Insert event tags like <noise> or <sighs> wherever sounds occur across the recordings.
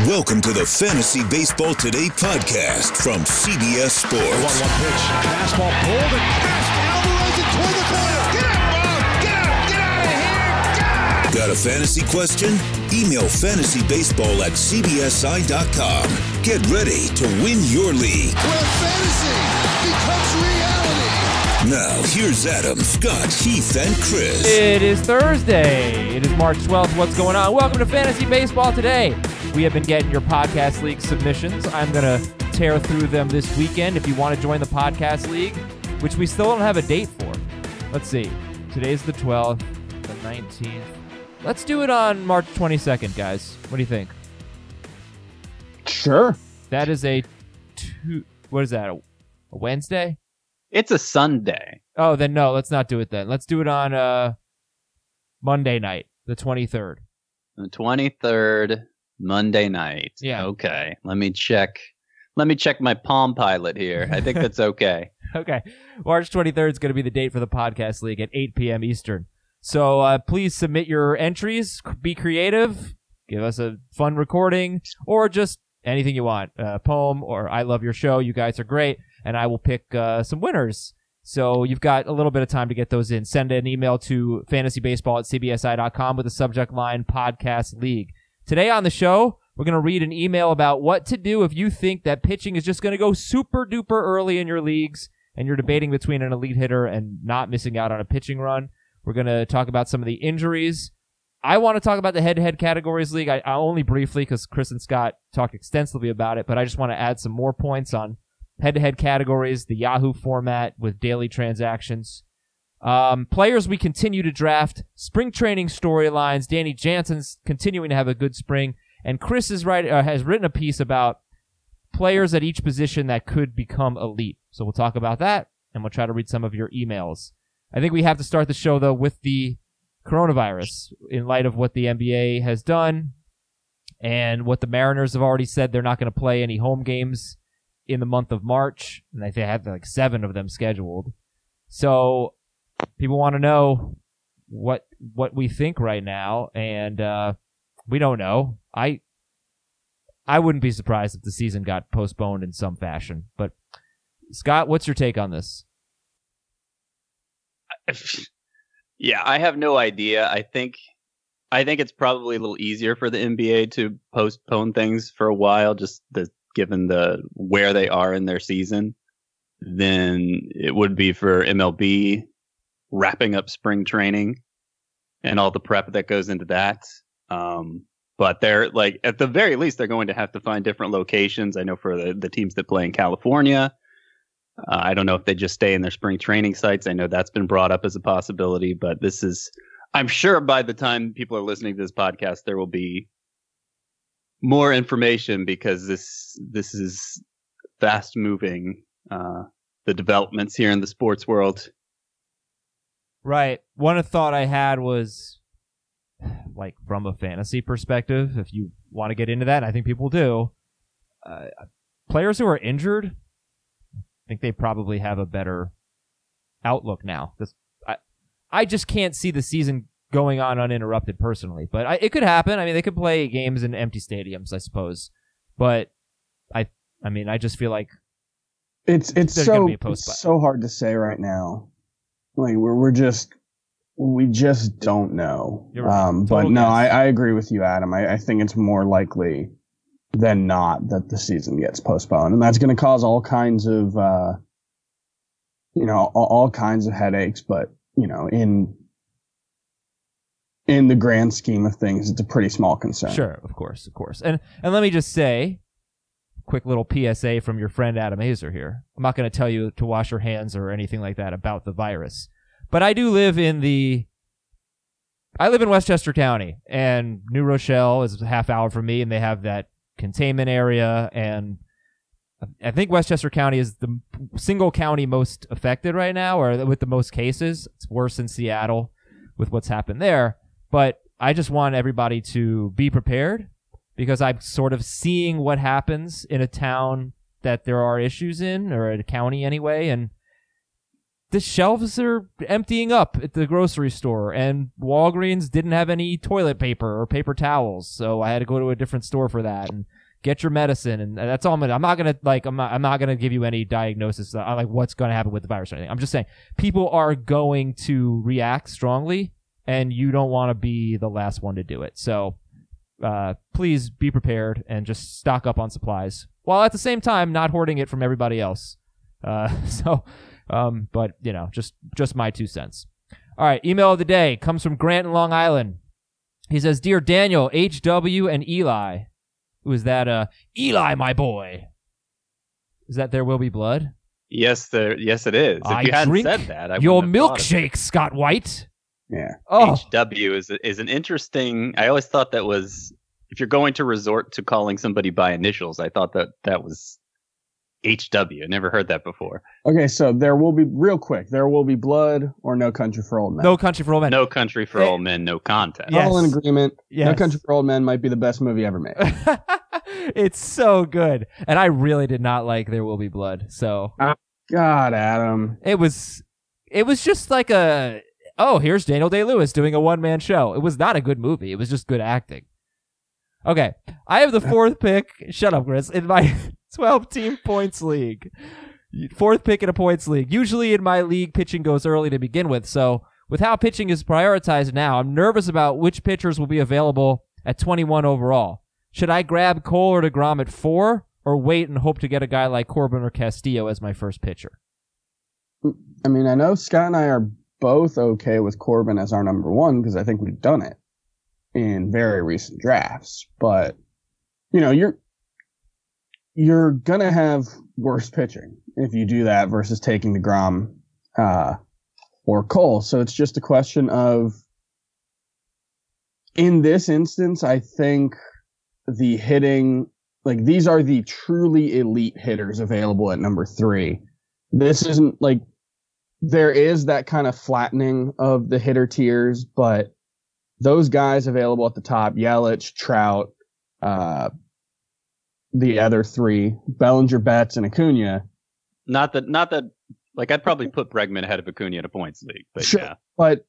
Welcome to the Fantasy Baseball Today podcast from CBS Sports. 1 1 pitch. Fastball pulled and fast. Alvarez it toward the corner. Get out, Bob. Get out. Get out of here. Got a fantasy question? Email fantasybaseball at cbsi.com. Get ready to win your league. Where fantasy becomes reality. Now, here's Adam, Scott, Heath, and Chris. It is Thursday. It is March 12th. What's going on? Welcome to Fantasy Baseball Today. We have been getting your podcast league submissions. I'm going to tear through them this weekend. If you want to join the podcast league, which we still don't have a date for. Let's see. Today's the 12th, the 19th. Let's do it on March 22nd, guys. What do you think? Sure. That is a two. What is that? A, a Wednesday? It's a Sunday. Oh, then no. Let's not do it then. Let's do it on uh Monday night, the 23rd. The 23rd Monday night. Yeah. Okay. Let me check. Let me check my Palm Pilot here. I think that's <laughs> okay. okay. March 23rd is going to be the date for the podcast league at 8 p.m. Eastern. So uh, please submit your entries. Be creative. Give us a fun recording or just anything you want. A poem or I love your show. You guys are great. And I will pick uh, some winners. So you've got a little bit of time to get those in. Send an email to fantasybaseball at cbsi.com with the subject line podcast league. Today on the show, we're going to read an email about what to do if you think that pitching is just going to go super duper early in your leagues and you're debating between an elite hitter and not missing out on a pitching run. We're going to talk about some of the injuries. I want to talk about the head to head categories league. I, I only briefly because Chris and Scott talked extensively about it, but I just want to add some more points on head to head categories, the Yahoo format with daily transactions. Um, players we continue to draft, spring training storylines. Danny Jansen's continuing to have a good spring, and Chris is uh, has written a piece about players at each position that could become elite. So we'll talk about that, and we'll try to read some of your emails. I think we have to start the show though with the coronavirus in light of what the NBA has done and what the Mariners have already said they're not going to play any home games in the month of March, and they have like seven of them scheduled. So people want to know what what we think right now, and uh, we don't know. I I wouldn't be surprised if the season got postponed in some fashion. But Scott, what's your take on this? <laughs> yeah, I have no idea. I think I think it's probably a little easier for the NBA to postpone things for a while, just the, given the where they are in their season, than it would be for MLB wrapping up spring training and all the prep that goes into that. Um, but they're like at the very least they're going to have to find different locations. I know for the, the teams that play in California, uh, I don't know if they just stay in their spring training sites. I know that's been brought up as a possibility, but this is I'm sure by the time people are listening to this podcast, there will be more information because this this is fast moving. Uh, the developments here in the sports world Right. One thought I had was <sighs> like from a fantasy perspective, if you want to get into that, I think people do. Uh, players who are injured, I think they probably have a better outlook now. This, I, I just can't see the season going on uninterrupted personally, but I, it could happen. I mean, they could play games in empty stadiums, I suppose, but I, I mean, I just feel like it's it's so it's so hard to say right now like we're we're just we just don't know. Right. Um, but no, I, I, agree with you, Adam. I, I, think it's more likely than not that the season gets postponed, and that's going to cause all kinds of, uh, you know, all, all, kinds of headaches. But you know, in in the grand scheme of things, it's a pretty small concern. Sure, of course, of course. And and let me just say, quick little PSA from your friend Adam Aizer here. I'm not going to tell you to wash your hands or anything like that about the virus, but I do live in the. I live in Westchester County, and New Rochelle is a half hour from me, and they have that containment area. And I think Westchester County is the single county most affected right now, or with the most cases. It's worse in Seattle with what's happened there. But I just want everybody to be prepared because I'm sort of seeing what happens in a town that there are issues in, or a county anyway, and the shelves are emptying up at the grocery store, and Walgreens didn't have any toilet paper or paper towels, so I had to go to a different store for that and get your medicine. And that's all I'm gonna. I'm not gonna like. I'm not. I'm not gonna give you any diagnosis on like what's gonna happen with the virus or anything. I'm just saying people are going to react strongly, and you don't want to be the last one to do it. So. Uh, please be prepared and just stock up on supplies while at the same time not hoarding it from everybody else. Uh, <laughs> so, um, but you know, just just my two cents. All right, email of the day comes from Grant in Long Island. He says, "Dear Daniel, HW, and Eli, who is that? Uh, Eli, my boy. Is that there will be blood? Yes, there. Yes, it is. If I you hadn't drink said that, I Your wouldn't have thought of it. milkshake, Scott White. Yeah. Oh, HW is is an interesting. I always thought that was if you're going to resort to calling somebody by initials. I thought that that was HW. I never heard that before. Okay, so there will be real quick. There will be blood or no country for old men. no country for old men. No country for Eh, old men, no contest. yes. All in agreement. No country for old men might be the best movie ever made. <laughs> it's so good, and I really did not like There Will Be Blood. So God, Adam. it was, it was just like a oh, here's Daniel Day Lewis doing a one man show. It was not a good movie. It was just good acting. Okay, I have the <laughs> fourth pick. Shut up, Chris. In my <laughs> 12 team points league, fourth pick in a points league. Usually in my league, pitching goes early to begin with. So with how pitching is prioritized now, I'm nervous about which pitchers will be available at 21 overall. Should I grab Cole or DeGrom at four, or wait and hope to get a guy like Corbin or Castillo as my first pitcher? I mean, I know Scott and I are both okay with Corbin as our number one because I think we've done it in very recent drafts. But you know, you're you're gonna have worse pitching if you do that versus taking Degrom uh, or Cole. So it's just a question of in this instance, I think the hitting like these are the truly elite hitters available at number three. This isn't like there is that kind of flattening of the hitter tiers, but those guys available at the top, Yelich, Trout, uh, the other three, Bellinger, Betts, and Acuna. Not that. Not that. Like I'd probably put Bregman ahead of Acuna in a points league, but Sure. yeah. But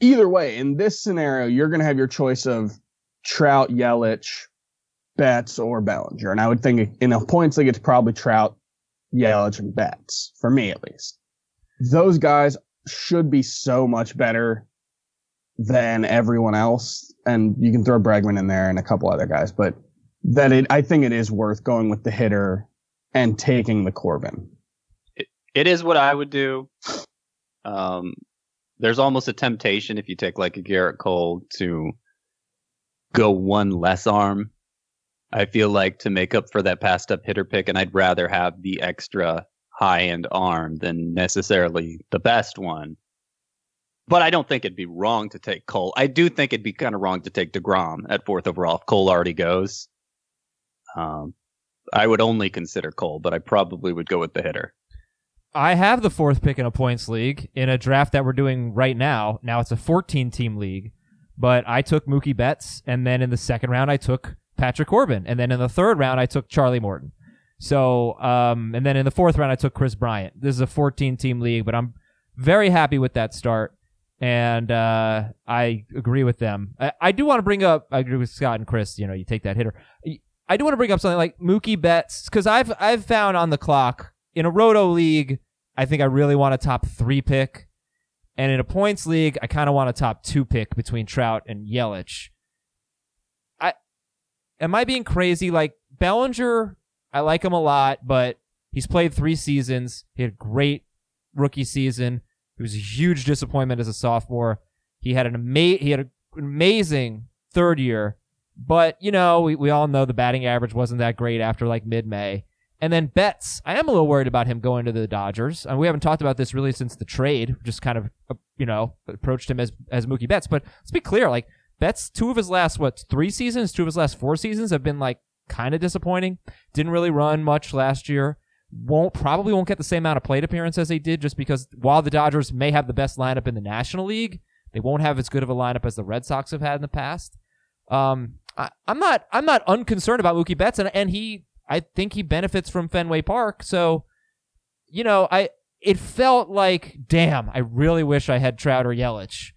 either way, in this scenario, you're going to have your choice of Trout, Yelich, Betts, or Bellinger. And I would think in a points league, it's probably Trout, Yelich, and Betts, for me at least. Those guys should be so much better than everyone else. And you can throw Bregman in there and a couple other guys, but that it, I think it is worth going with the hitter and taking the Corbin. It is what I would do. Um, there's almost a temptation if you take like a Garrett Cole to go one less arm. I feel like to make up for that passed up hitter pick, and I'd rather have the extra high end arm than necessarily the best one. But I don't think it'd be wrong to take Cole. I do think it'd be kind of wrong to take DeGrom at fourth overall if Cole already goes. Um, I would only consider Cole, but I probably would go with the hitter. I have the fourth pick in a points league in a draft that we're doing right now. Now it's a 14 team league, but I took Mookie Betts, and then in the second round I took Patrick Corbin, and then in the third round I took Charlie Morton. So, um, and then in the fourth round I took Kris Bryant. This is a 14 team league, but I'm very happy with that start, and uh, I agree with them. I, I do want to bring up. I agree with Scott and Chris. You know, you take that hitter. I do want to bring up something like Mookie Betts because I've I've found on the clock in a roto league, I think I really want a top three pick. And in a points league, I kind of want a top two pick between Trout and Yelich. I am I being crazy? Like Bellinger, I like him a lot, but he's played three seasons. He had a great rookie season. He was a huge disappointment as a sophomore. He had an ama- he had an amazing third year, but you know we, we all know the batting average wasn't that great after like mid May. And then Betts, I am a little worried about him going to the Dodgers. And we haven't talked about this really since the trade. Just kind of, uh, you know, approached him as as Mookie Betts. But let's be clear, like Betts, two of his last what three seasons, two of his last four seasons have been like kind of disappointing. Didn't really run much last year. Won't probably won't get the same amount of plate appearance as they did, just because while the Dodgers may have the best lineup in the National League, they won't have as good of a lineup as the Red Sox have had in the past. Um, I, I'm not I'm not unconcerned about Mookie Betts, and and he I think he benefits from Fenway Park. So, you know, I it felt like, damn, I really wish I had Trout or Yelich.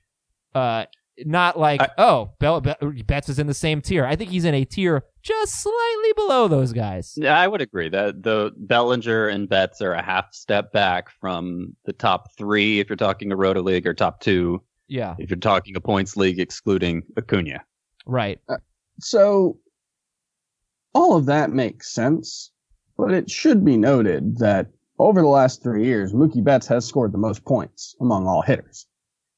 Uh, not like, I- oh, Bell, Be- Betts is in the same tier. I think he's in a tier just slightly below those guys. Yeah, I would agree that the Bellinger and Betts are a half step back from the top three if you're talking a Roto League, or top two Yeah, if you're talking a points league, excluding Acuna. right. Uh, so all of that makes sense, but it should be noted that over the last three years, Mookie Betts has scored the most points among all hitters.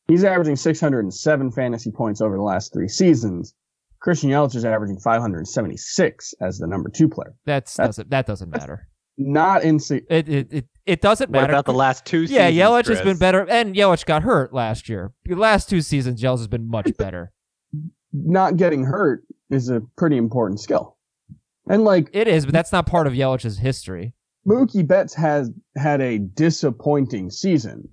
He's averaging 607 fantasy points over the last three seasons. Christian Yelich is averaging 576 as the number two player. That's, That's- doesn't that doesn't matter. Not insi- It it it, it doesn't What matter. about the last two seasons? yeah, Yelich Chris? has been better, and Yelich got hurt last year. The last two seasons, Yelich has been much better. not getting hurt is a pretty important skill. And like It is, but that's not part of Yelich's history. Mookie Betts has had a disappointing season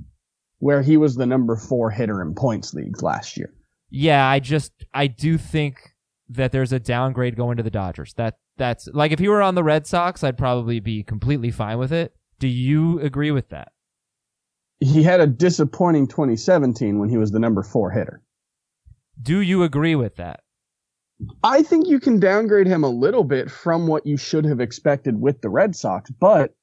where he was the number four hitter in points leagues last year. Yeah, I just I do think that there's a downgrade going to the Dodgers. That that's like if he were on the Red Sox, I'd probably be completely fine with it. Do you agree with that? He had a disappointing 2017 when he was the number four hitter. Do you agree with that? I think you can downgrade him a little bit from what you should have expected with the Red Sox, but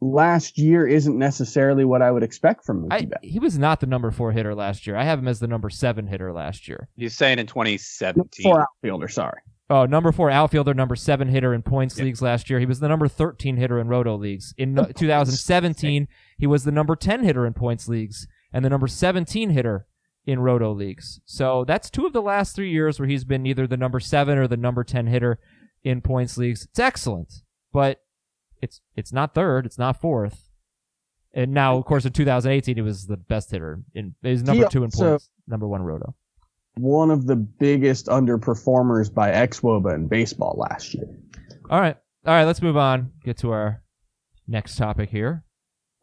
last year isn't necessarily what I would expect from Mookie I, Betts. he was not the number four hitter last year. I have him as the number seven hitter last year. He's saying in 2017. Four outfielder, sorry. Oh, number four outfielder, number seven hitter in points Yeah. leagues last year. He was the number 13 hitter in roto leagues. In no- 2017, he was the number 10 hitter in points leagues and the number 17 hitter in roto leagues. So that's two of the last three years where he's been either the number seven or the number 10 hitter in points leagues. It's excellent, but it's it's not third, it's not fourth. And now, of course, in 2018, he was the best hitter. In he was number He two in points, number one roto. One of the biggest underperformers by xwOBA in baseball last year. All right. All right, let's move on. Get to our next topic here.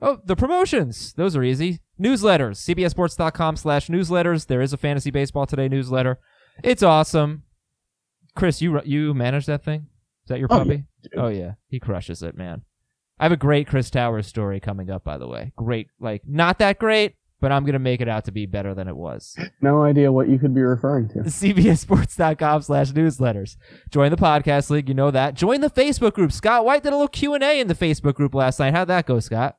Oh, the promotions. Those are easy. Newsletters. CBSSports.com slash newsletters. There is a Fantasy Baseball Today newsletter. It's awesome. Chris, you you manage that thing? Is that your Oh, puppy? Yeah, oh, yeah. He crushes it, man. I have a great Chris Towers story coming up, by the way. Great. Like, not that great, but I'm going to make it out to be better than it was. No idea what you could be referring to. <laughs> cbssports.com slash newsletters. Join the podcast league. You know that. Join the Facebook group. Scott White did a little Q&A in the Facebook group last night. How'd that go, Scott?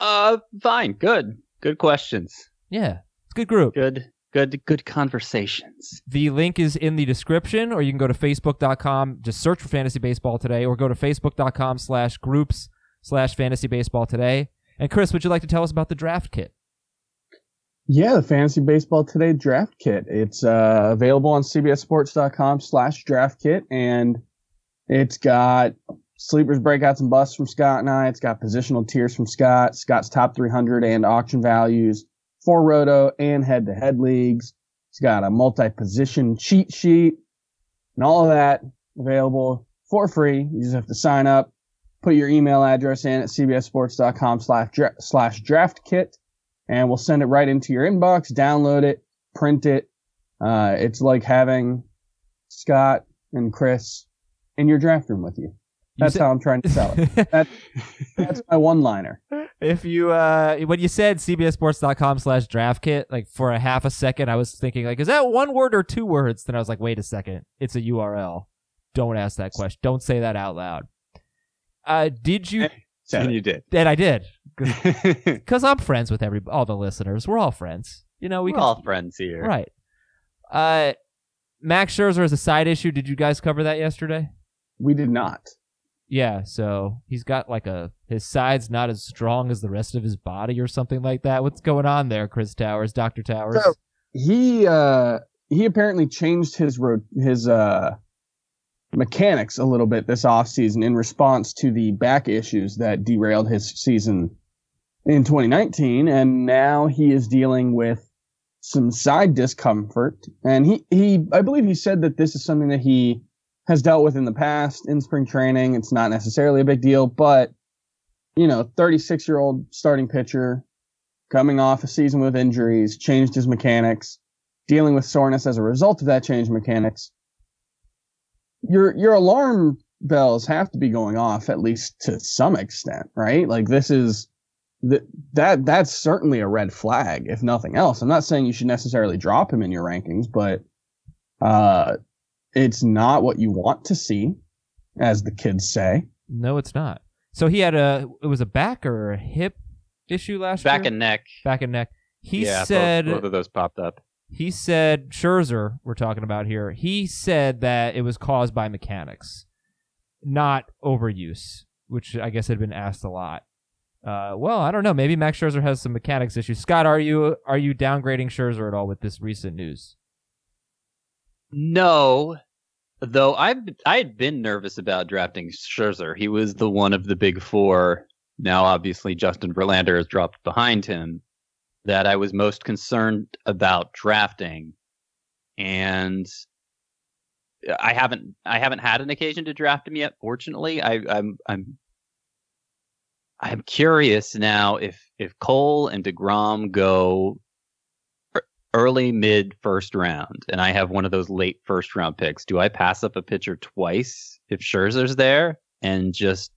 Uh, fine, good, good questions, Yeah, it's a good group. good, good, good conversations. The link is in the description, or you can go to facebook.com, just search for Fantasy Baseball Today, or go to facebook.com slash groups slash Fantasy Baseball Today. And Chris, would you like to tell us about the draft kit? Yeah, the Fantasy Baseball Today draft kit. It's uh, available on cbssports.com slash draft kit, and it's got sleepers, breakouts, and busts from Scott and I. It's got positional tiers from Scott, Scott's top 300 and auction values for roto and head-to-head leagues. It's got a multi-position cheat sheet and all of that available for free. You just have to sign up, put your email address in at CBSSports.com/slash/slash draft kit and we'll send it right into your inbox. Download it, print it. Uh, it's like having Scott and Chris in your draft room with you. That's said- how I'm trying to sell it. <laughs> That, that's my one-liner. if you uh when you said cbssports.com slash draft kit like for a half a second i was thinking like is that one word or two words? Then i was like wait a second. It's a url don't ask that question. Don't say that out loud. Uh did you Said and you did. that i did. <laughs> <laughs> Because i'm friends with every all the listeners. We're all friends. You know we We're can all friends here. right. Uh max scherzer is a side issue. Did you guys cover that yesterday? We did not. Yeah, so he's got like a his side's not as strong as the rest of his body or something like that. What's going on there, Chris Towers, Doctor Towers? So- He uh, he apparently changed his ro- his uh, mechanics a little bit this offseason in response to the back issues that derailed his season in 2019 and now he is dealing with some side discomfort and he he I believe he said that this is something that he has dealt with in the past in spring training it's not necessarily a big deal but you know 36 year old starting pitcher coming off a season with injuries changed his mechanics dealing with soreness as a result of that change in mechanics your your alarm bells have to be going off at least to some extent, right? Like this is th- that that's certainly a red flag, if nothing else. I'm not saying you should necessarily drop him in your rankings, but uh, it's not what you want to see, as the kids say. No, it's not. So he had a it was a back or a hip issue last Back year. and neck. back and neck. He yeah, both- said both, of those popped up. he said Scherzer we're talking about here. He said that it was caused by mechanics, not overuse, which I guess had been asked a lot. Uh, well, I don't know. Maybe Max Scherzer has some mechanics issues. Scott, are you are you downgrading Scherzer at all with this recent news? No, though I I had been nervous about drafting Scherzer. He was the one of the big four. Now, obviously, Justin Verlander has dropped behind him. That I was most concerned about drafting, and I haven't I haven't had an occasion to draft him yet. Fortunately, I, I'm I'm I'm curious now if if Cole and Degrom go early mid first round and I have one of those late first round picks, do I pass up a pitcher twice if Scherzer's there and just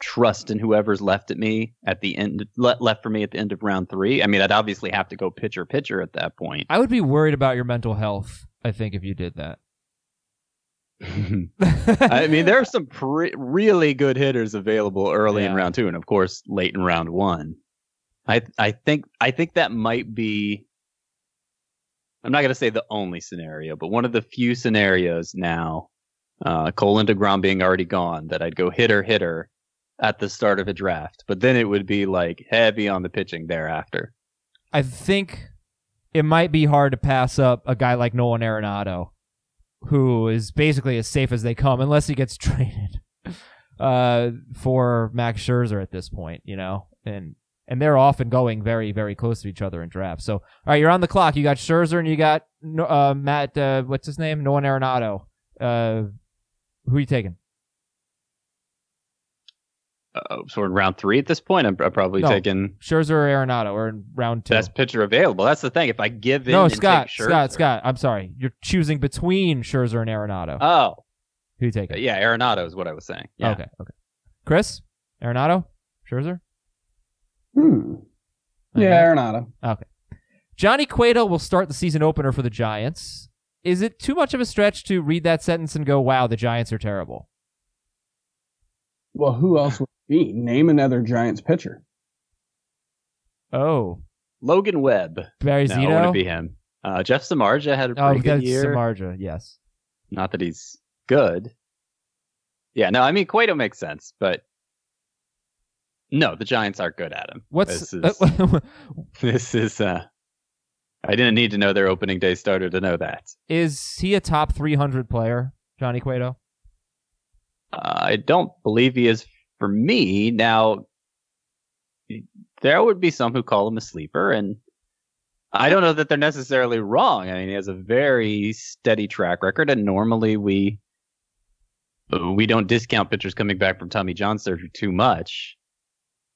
trust in whoever's left at me at the end le- left for me at the end of round 3? I mean, I'd obviously have to go pitcher pitcher at that point. I would be worried about your mental health. I think if you did that. <laughs> I mean, there are some pre- really good hitters available early in round 2 and of course late in round 1. I I think I think that might be I'm not going to say the only scenario, but one of the few scenarios now, uh, Cole and DeGrom being already gone, that I'd go hitter hitter at the start of a draft, but then it would be like heavy on the pitching thereafter. I think it might be hard to pass up a guy like Nolan Arenado, who is basically as safe as they come, unless he gets <laughs> traded uh, for Max Scherzer at this point, you know, and and they're often going very very close to each other in drafts. So all right, you're on the clock. You got Scherzer and you got uh, Matt. Uh, what's his name? Nolan Arenado. Uh, who are you taking? Uh, so in round three at this point, I'm, I'm probably No. taking Scherzer or Arenado, or in round two? best pitcher available. That's the thing. If I give in, no, Scott. Scott. Scott. I'm sorry. You're choosing between Scherzer and Arenado. Oh, who you taking? yeah, Arenado is what I was saying. Yeah. Okay. Okay. Chris, Arenado, Scherzer. Hmm. Yeah, Okay. Arenado. Okay. Johnny Cueto will start the season opener for the Giants. Is it too much of a stretch to read that sentence and go, "Wow, the Giants are terrible"? Well, who else would it be? Name another Giants pitcher. Oh, Logan Webb. Barry No, Zito. it wouldn't be him. Uh, Jeff Samardzija had a oh, pretty good that's year. Samardzija. Yes. Not that he's good. Yeah, no, I mean Cueto makes sense, but no, the Giants aren't good at him. What's this is <laughs> <laughs> this is uh I didn't need to know their opening day starter to know that. is he a top 300 player, Johnny Cueto? Uh, I don't believe he is for me. Now there would be some who call him a sleeper and I don't know that they're necessarily wrong. I mean, he has a very steady track record and normally we we don't discount pitchers coming back from Tommy John surgery too much.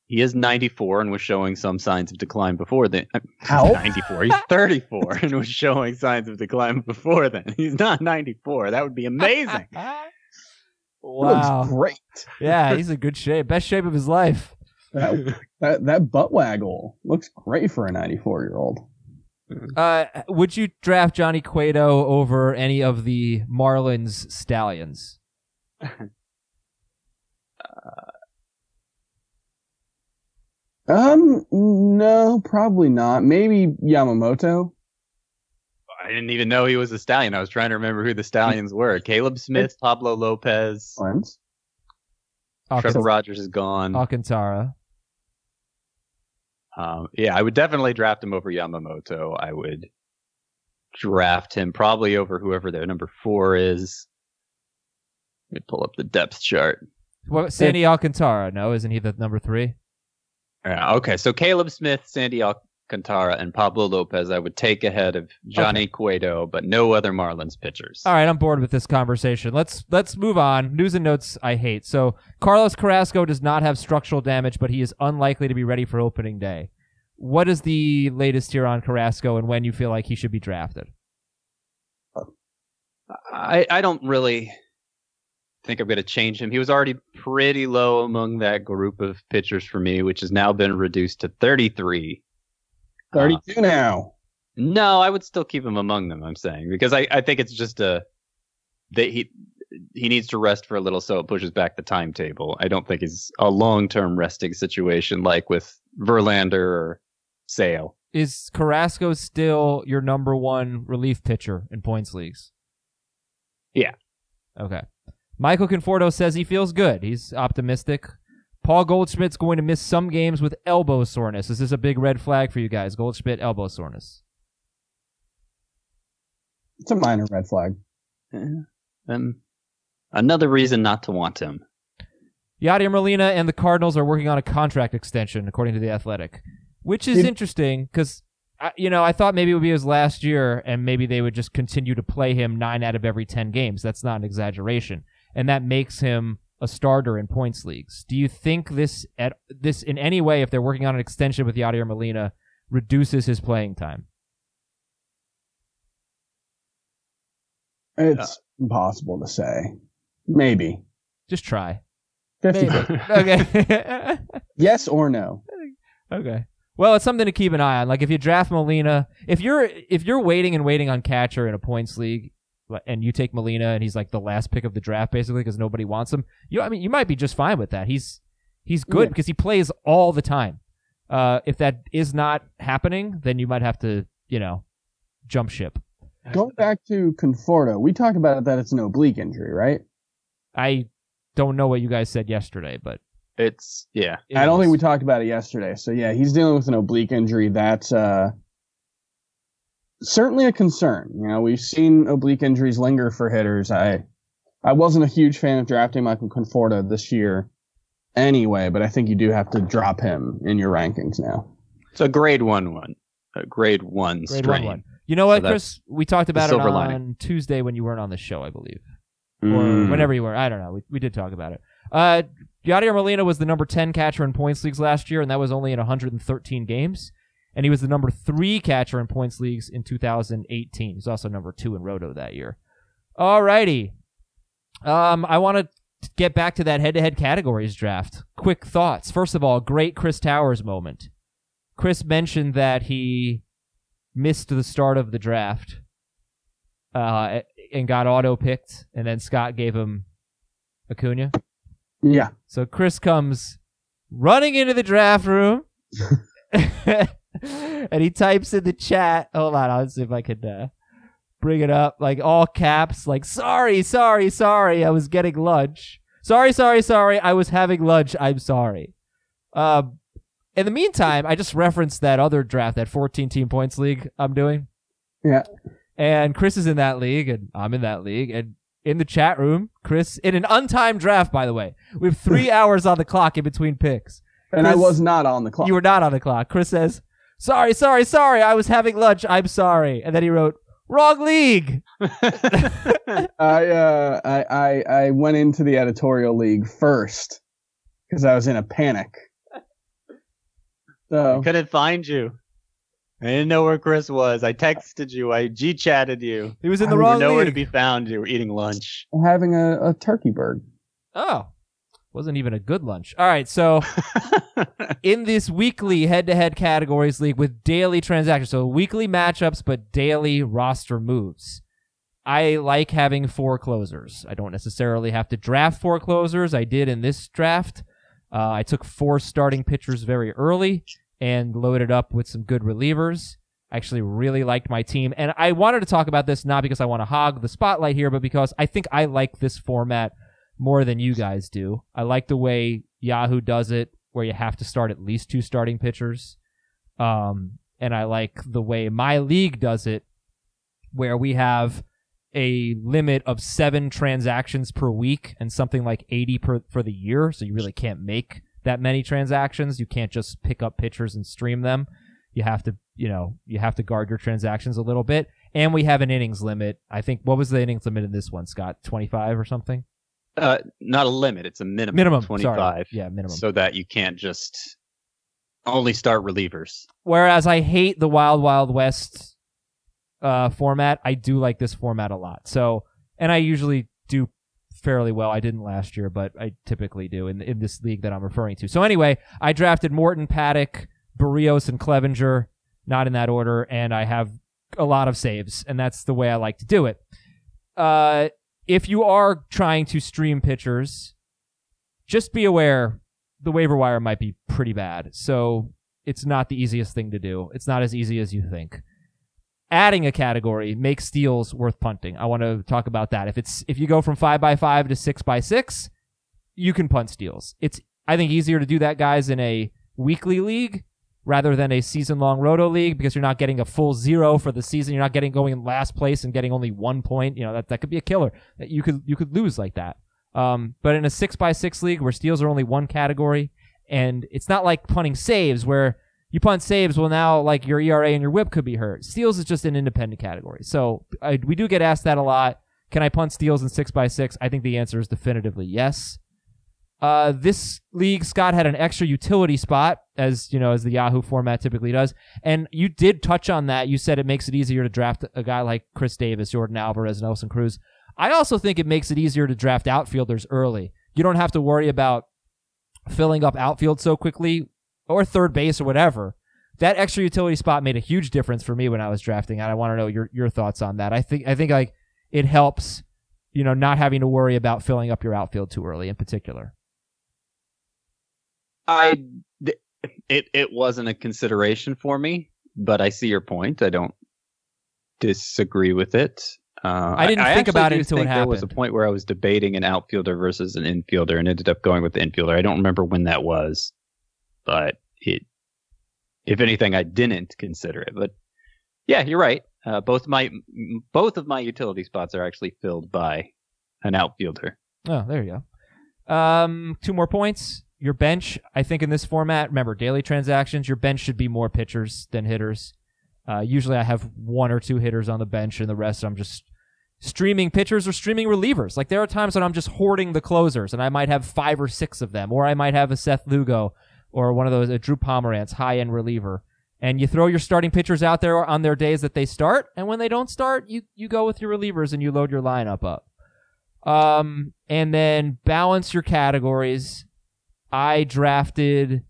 He is 94 and was showing some signs of decline before then. <laughs> How? 94. He's 34 and was showing signs of decline before then. He's not 94. That would be amazing. <laughs> wow. Looks great. yeah, he's in good shape. Best shape of his life. That, that that butt waggle looks great for a 94 year old. Uh, would you draft Johnny Cueto over any of the Marlins stallions? <laughs> Um, no, probably not. Maybe Yamamoto. I didn't even know he was a stallion. I was trying to remember who the stallions were. <laughs> Caleb Smith, Pablo Lopez, Lens. Trevor Rogers is gone. Alcantara. Um, yeah, I would definitely draft him over Yamamoto. I would draft him probably over whoever their number four is. Let me pull up the depth chart. What Sandy Alcantara? No, isn't he the number three? Yeah, okay, so Caleb Smith, Sandy Alcantara, and Pablo Lopez I would take ahead of Johnny Cueto, but no other Marlins pitchers. All right, I'm bored with this conversation. Let's let's move on. News and notes I hate. So Carlos Carrasco does not have structural damage, but he is unlikely to be ready for opening day. What is the latest here on Carrasco and when you feel like he should be drafted? I, I don't really think I'm going to change him. He was already pretty low among that group of pitchers for me, which has now been reduced to 33. 32 uh, now. No, I would still keep him among them. I'm saying because I, I think it's just a that he he needs to rest for a little, so it pushes back the timetable. I don't think he's a long term resting situation like with Verlander or Sale. Is Carrasco still your number one relief pitcher in points leagues? Yeah. Okay. Michael Conforto says he feels good. He's optimistic. Paul Goldschmidt's going to miss some games with elbow soreness. Is this a big red flag for you guys? Goldschmidt elbow soreness. It's a minor red flag. Um, another reason not to want him. Yadier Molina and the Cardinals are working on a contract extension, according to the Athletic, which is Did- interesting because you know I thought maybe it would be his last year, and maybe they would just continue to play him nine out of every ten games. That's not an exaggeration, and that makes him a starter in points leagues. Do you think this at this in any way, if they're working on an extension with Yadier Molina, reduces his playing time? It's impossible to say. Maybe. Just try. 50 Maybe. <laughs> okay. <laughs> Yes or no? Okay. Well, it's something to keep an eye on. Like if you draft Molina, if you're if you're waiting and waiting on catcher in a points league, and you take Molina and he's like the last pick of the draft basically because nobody wants him, you I mean you might be just fine with that. He's he's good Yeah. because he plays all the time. Uh, if that is not happening, then you might have to you know jump ship. Going back to Conforto, we talked about it that it's an oblique injury, right? I don't know what you guys said yesterday, but It's yeah. it I don't is- think we talked about it yesterday. So yeah, he's dealing with an oblique injury. That's uh, certainly a concern. You know, we've seen oblique injuries linger for hitters. I I wasn't a huge fan of drafting Michael Conforto this year anyway, but I think you do have to drop him in your rankings now. It's a grade one one. A grade one Grade strain. one one. You know what, So Chris? We talked about it on lining. Tuesday when you weren't on the show, I believe. or Mm. whenever you were. I don't know. We, we did talk about it. Uh, Yadier Molina was the number 10 catcher in points leagues last year, and that was only in 113 games. And he was the number three catcher in points leagues in 2018. He's also number two in Roto that year. Alrighty. Um, I want to get back to that head-to-head categories draft. Quick thoughts. First of all, great Chris Towers moment. Chris mentioned that he missed the start of the draft uh, and got auto picked, and then Scott gave him Acuna. Yeah, So Chris comes running into the draft room, <laughs> <laughs> <laughs> and he types in the chat. Hold on, I'll see if I can uh, bring it up. Like all caps, like sorry, sorry, sorry. I was getting lunch. Sorry, sorry, sorry. I was having lunch. I'm sorry. Um, in the meantime, I just referenced that other draft, that 14 team points league I'm doing. yeah. And Chris is in that league, and I'm in that league. And in the chat room, Chris, in an untimed draft, by the way, we have three <laughs> hours on the clock in between picks. And I was not on the clock. You were not on the clock. Chris says, Sorry, sorry, sorry. I was having lunch. I'm sorry. And then he wrote, Wrong league. <laughs> I uh I, I I went into the editorial league first because I was in a panic. So Couldn't find you. I didn't know where Chris was. I texted you. I G chatted you. He was in the don't wrong Nowhere to be found. You were eating lunch. I'm having a, a turkey bird. oh, wasn't even a good lunch. All right. So <laughs> in this weekly head to head categories league with daily transactions, so weekly matchups, but daily roster moves. I like having four closers. I don't necessarily have to draft four closers. I did in this draft. Uh, I took four starting pitchers very early and loaded up with some good relievers. I actually really liked my team. And I wanted to talk about this not because I want to hog the spotlight here, but because I think I like this format more than you guys do. I like the way Yahoo does it, where you have to start at least two starting pitchers. Um, and I like the way my league does it, where we have a limit of seven transactions per week and something like 80 per for the year. So you really can't make that many transactions. You can't just pick up pitchers and stream them. You have to, you know, you have to guard your transactions a little bit. And we have an innings limit. I think what was the innings limit in this one, Scott? 25 or something? Uh, not a limit. It's a minimum. Minimum. Twenty five. Yeah, minimum. So that you can't just only start relievers. Whereas I hate the Wild Wild West uh, format, I do like this format a lot. So, and I usually do fairly well. I didn't last year, but I typically do in in this league that I'm referring to. So anyway, I drafted Morton, Paddock, Berrios, and Clevinger, not in that order, and I have a lot of saves, and that's the way I like to do it. Uh, if you are trying to stream pitchers, just be aware the waiver wire might be pretty bad. So it's not the easiest thing to do. It's not as easy as you think. Adding a category makes steals worth punting. I want to talk about that. If it's if you go from five by five to six by six, you can punt steals. It's I think easier to do that, guys, in a weekly league rather than a season long roto league because you're not getting a full zero for the season. You're not getting going in last place and getting only one point. You know that that could be a killer. That you could you could lose like that. Um, but in a six by six league where steals are only one category, and it's not like punting saves where you punt saves. Well, now like your ERA and your WHIP could be hurt. Steals is just an independent category. So I, we do get asked that a lot. Can I punt steals in six by six? I think the answer is definitively yes. Uh, this league, Scott had an extra utility spot, as you know, as the Yahoo format typically does, and you did touch on that. You said it makes it easier to draft a guy like Chris Davis, Yordan Alvarez, and Nelson Cruz. I also think it makes it easier to draft outfielders early. You don't have to worry about filling up outfield so quickly or third base or whatever. That extra utility spot made a huge difference for me when I was drafting, and I want to know your your thoughts on that. I think I think like it helps, you know, not having to worry about filling up your outfield too early in particular. I it it wasn't a consideration for me, but I see your point. I don't disagree with it. Uh, I didn't I, think I about it do until it happened. There was a point where I was debating an outfielder versus an infielder, and ended up going with the infielder. I don't remember when that was, but it. If anything, I didn't consider it. But yeah, you're right. Uh, both my both of my utility spots are actually filled by an outfielder. Oh, there you go. Um, two more points. Your bench, I think, in this format, remember daily transactions. Your bench should be more pitchers than hitters. Uh, usually, I have one or two hitters on the bench, and the rest I'm just streaming pitchers or streaming relievers. Like there are times when I'm just hoarding the closers, and I might have five or six of them, or I might have a Seth Lugo or one of those a Drew Pomeranz high end reliever. And you throw your starting pitchers out there on their days that they start, and when they don't start, you you go with your relievers and you load your lineup up. Um, and then balance your categories. I drafted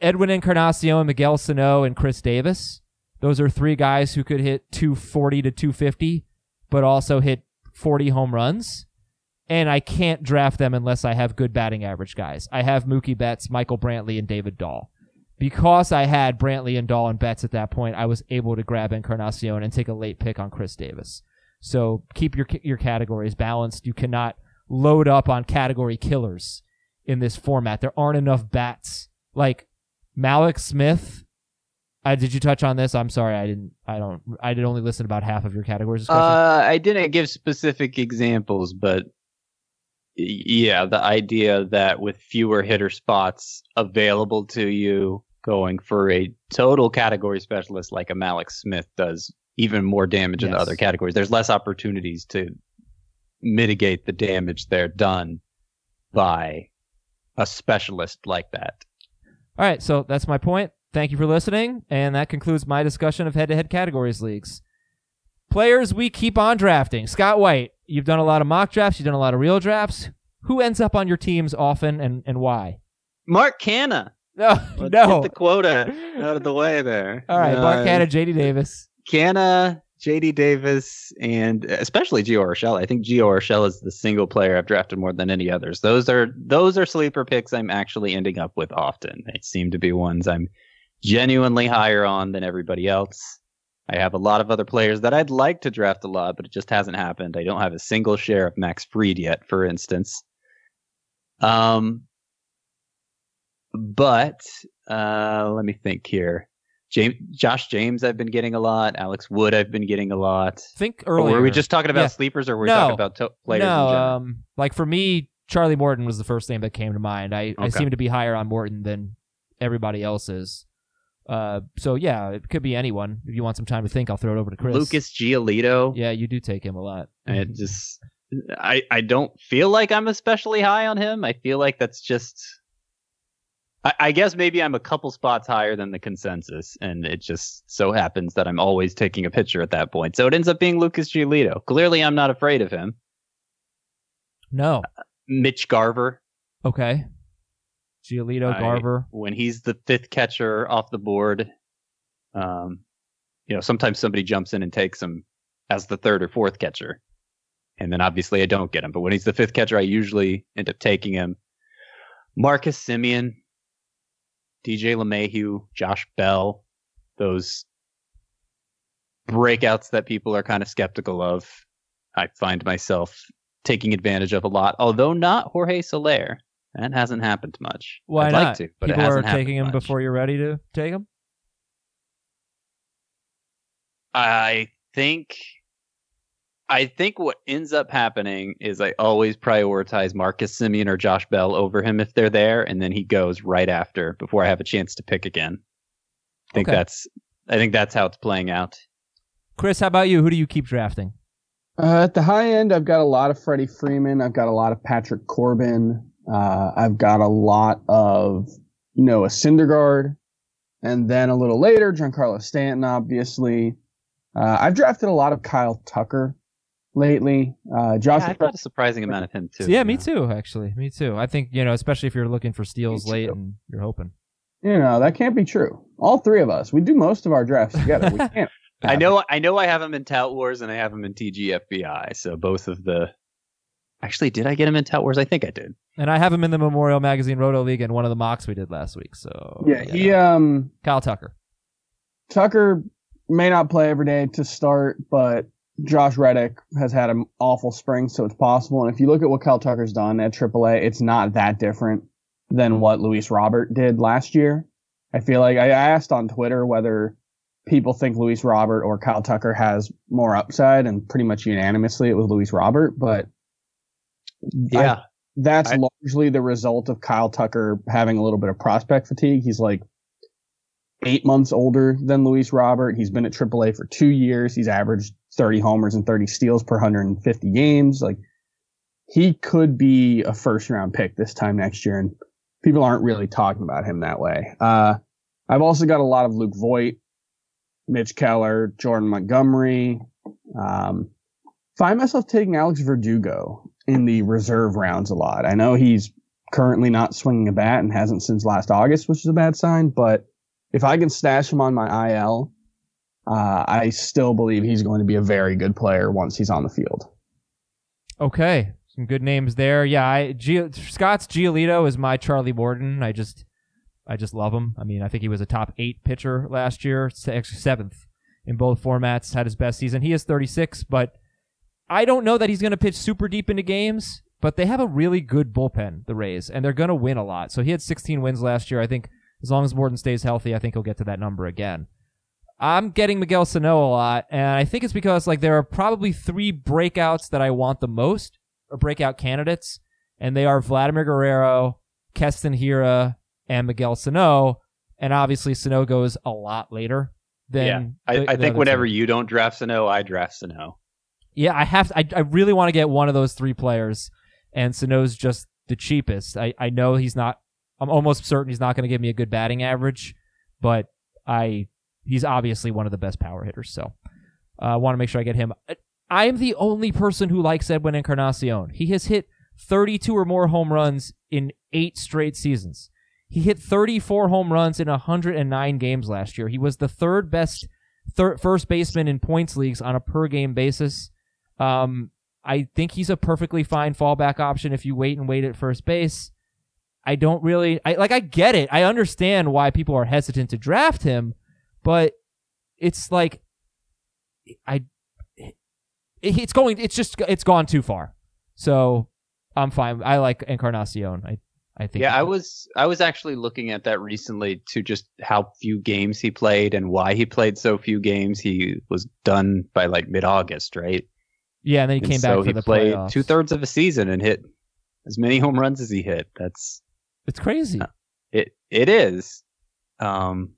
Edwin Encarnacion, Miguel Sano, and Chris Davis. Those are three guys who could hit 240 to 250, but also hit 40 home runs. And I can't draft them unless I have good batting average guys. I have Mookie Betts, Michael Brantley, and David Dahl. Because I had Brantley and Dahl and Betts at that point, I was able to grab Encarnacion and take a late pick on Chris Davis. So keep your your categories balanced. You cannot load up on category killers in this format. There aren't enough bats. Like Mallex Smith. Uh, did you touch on this? I'm sorry, I didn't. I don't. I did only listen about half of your categories. Uh, I didn't give specific examples, but yeah, the idea that with fewer hitter spots available to you, going for a total category specialist like a Mallex Smith does even more damage in the other categories. There's less opportunities to mitigate the damage there done by a specialist like that. All right, so that's my point. Thank you for listening, and that concludes my discussion of head-to-head categories leagues. Players we keep on drafting. Scott White, you've done a lot of mock drafts, you've done a lot of real drafts. Who ends up on your teams often, and and why? Mark Canha. <laughs> No, Let's no. get the quota out of the way there. All right, Uh, Mark Canha, JD Davis. Canha, JD Davis, and especially Gio Urshela. I think Gio Urshela is the single player I've drafted more than any others. Those are those are sleeper picks I'm actually ending up with often. They seem to be ones I'm genuinely higher on than everybody else. I have a lot of other players that I'd like to draft a lot, but it just hasn't happened. I don't have a single share of Max Fried yet, for instance. Um, but uh, let me think here. James, Josh James, I've been getting a lot. Alex Wood, I've been getting a lot. Think Or earlier. were we just talking about Yeah. sleepers, or were we No. talking about to- players no, in general? um, like for me, Charlie Morton was the first name that came to mind. I, I seem to be higher on Morton than everybody else is. Uh, so yeah, it could be anyone. If you want some time to think, I'll throw it over to Chris. Lucas Giolito. Yeah, you do take him a lot. I just, I, I don't feel like I'm especially high on him. I feel like that's just. I, I guess maybe I'm a couple spots higher than the consensus, and it just so happens that I'm always taking a picture at that point. So it ends up being Lucas Giolito. Clearly, I'm not afraid of him. No. Mitch Garver. Okay. Giolito, I- Garver. when he's the fifth catcher off the board, um, you know, sometimes somebody jumps in and takes him as the third or fourth catcher. And then obviously I don't get him. But when he's the fifth catcher, I usually end up taking him. Marcus Semien, DJ LeMahieu, Josh Bell, those breakouts that people are kind of skeptical of. I find myself taking advantage of a lot, although not Jorge Soler. That hasn't happened much. Why I'd not? like to, but People it are taking him much. before you're ready to take him. I think I think what ends up happening is I always prioritize Marcus Semien or Josh Bell over him if they're there, and then he goes right after before I have a chance to pick again. I think Okay. that's I think that's how it's playing out. Chris, how about you? Who do you keep drafting? Uh, at the high end, I've got a lot of Freddie Freeman. I've got a lot of Patrick Corbin. Uh, I've got a lot of Noah Syndergaard. And then a little later, Giancarlo Stanton, obviously. Uh, I've drafted a lot of Kyle Tucker lately. Uh, Josh, Yeah, I've got a surprising amount of him too. yeah, me too. Actually, me too. I think you know, especially if you're looking for steals late and you're hoping. you know, that can't be true. All three of us, we do most of our drafts together. We <laughs> can't. I know I know I have him in Tout Wars and I have him in TGFBI. So both of the Actually, did I get him in Tout Wars? I think I did. And I have him in the Memorial Magazine Roto League in one of the mocks we did last week. So Yeah, he, um, Kyle Tucker. Tucker may not play every day to start, but Josh Reddick has had an awful spring, so it's possible. And if you look at what Kyle Tucker's done at AAA, it's not that different than what Luis Robert did last year. I feel like I asked on Twitter whether people think Luis Robert or Kyle Tucker has more upside, and pretty much unanimously it was Luis Robert. But I- Yeah. that's I- largely the result of Kyle Tucker having a little bit of prospect fatigue. He's like eight months older than Luis Robert. He's been at AAA for two years. He's averaged 30 homers and 30 steals per 150 games. Like he could be a first round pick this time next year, and people aren't really talking about him that way. Uh, I've also got a lot of Luke Voit, Mitch Keller, Jordan Montgomery. Um, find myself taking Alex Verdugo in the reserve rounds a lot. I know he's currently not swinging a bat and hasn't since last August, which is a bad sign. But if I can stash him on my IL, uh, I still believe he's going to be a very good player once he's on the field. Okay, some good names there. Yeah, I Gio, Scott's Giolito is my Charlie Morton. I just, I just love him. I mean, I think he was a top eight pitcher last year, seventh in both formats. Had his best season. He is 36, but I don't know that he's going to pitch super deep into games. But they have a really good bullpen, the Rays, and they're going to win a lot. So he had 16 wins last year. I think as long as Morton stays healthy, I think he'll get to that number again. I'm getting Miguel Sano a lot, and I think it's because like there are probably three breakouts that I want the most, or breakout candidates, and they are Vladimir Guerrero, Keston Hiura, and Miguel Sano, and obviously Sano goes a lot later than yeah. I, the- I the think whenever two. you don't draft Sano, I draft Sano. Yeah, I have. I, I really want to get one of those three players, and Sano's just the cheapest. I, I know he's not. I'm almost certain he's not going to give me a good batting average, but I he's obviously one of the best power hitters. So uh, I want to make sure I get him. I am the only person who likes Edwin Encarnacion. He has hit 32 or more home runs in eight straight seasons. He hit 34 home runs in 109 games last year. He was the third best thir- first baseman in points leagues on a per game basis. Um, I think he's a perfectly fine fallback option if you wait and wait at first base. I don't really, I like, I get it. I understand why people are hesitant to draft him, but it's like, I, it, it's going, it's just, it's gone too far. So I'm fine. I like Encarnacion. I, I think. Yeah, I was I was actually looking at that recently to just how few games he played and why he played so few games. He was done by like mid August, right? Yeah, and then he And came so back for he the played two thirds of a season and hit as many home runs as he hit. That's It's crazy. it. It is. Um.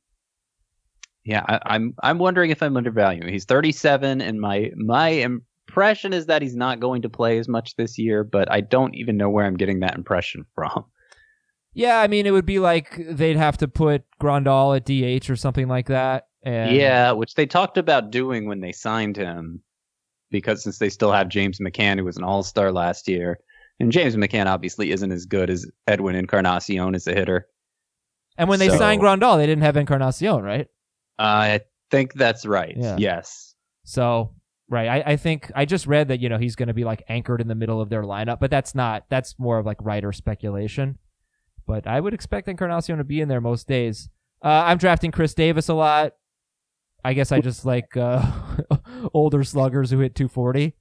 Yeah, I, I'm I'm wondering if I'm undervaluing. He's 37, and my my impression is that he's not going to play as much this year. But I don't even know where I'm getting that impression from. Yeah, I mean, it would be like they'd have to put Grandal at DH or something like that. And Yeah, which they talked about doing when they signed him, because since they still have James McCann, who was an All Star last year, And James McCann obviously isn't as good as Edwin Encarnacion as a hitter. And when they So- signed Grandal, they didn't have Encarnacion, right? I think that's right. Yeah. Yes. So right, I, I think I just read that you know he's going to be like anchored in the middle of their lineup, but that's not. That's more of like writer speculation. But I would expect Encarnacion to be in there most days. Uh, I'm drafting Khris Davis a lot. I guess I just like uh, <laughs> older sluggers who hit 240.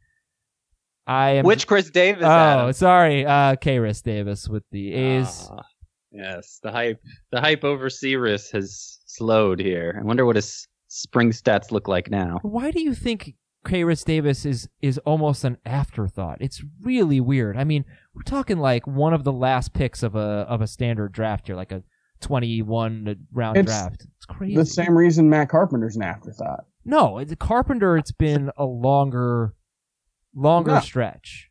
I am. Which Chris Davis? Oh, Adam? sorry, uh, Khris Davis with the A's. Ah, yes, the hype, the hype over Cirrus has slowed here. I wonder what his spring stats look like now. Why do you think Khris Davis is is almost an afterthought? It's really weird. I mean, we're talking like one of the last picks of a of a standard draft here, like a twenty one round It's draft. It's crazy. The same reason Matt Carpenter's an afterthought. No, it's Carpenter. It's been a longer, longer No. stretch.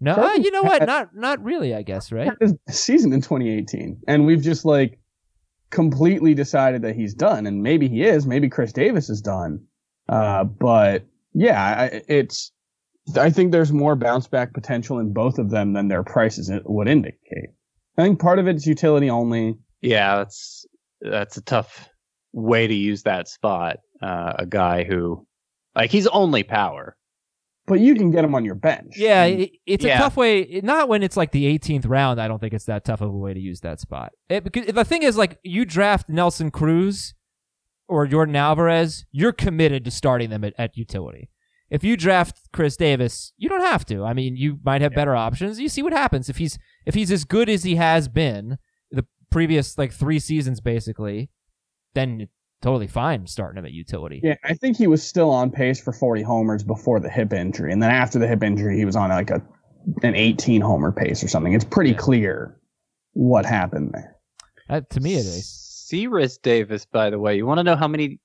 No, uh, you know what? Not not really. I guess right. His season in 2018, and we've just like completely decided that he's done, and maybe he is. Maybe Khris Davis is done. Uh, but yeah, I, it's. I think there's more bounce back potential in both of them than their prices would indicate. I think part of it's utility only. Yeah, that's that's a tough way to use that spot. Uh, a guy who, like, he's only power. But you can get him on your bench. Yeah, it, it's a tough way. Not when it's like the 18th round. I don't think it's that tough of a way to use that spot. It, because the thing is, like, you draft Nelson Cruz or Yordan Alvarez, you're committed to starting them at, at utility. If you draft Khris Davis, you don't have to. I mean, you might have better options. You see what happens if he's if he's as good as he has been the previous like three seasons, basically. Then it's totally fine starting him at utility. Yeah, I think he was still on pace for 40 homers before the hip injury, and then after the hip injury, he was on like a an 18 homer pace or something. It's pretty Yeah. clear what happened there. That, to me, it is. Cirrus Davis, by the way, you want to know how many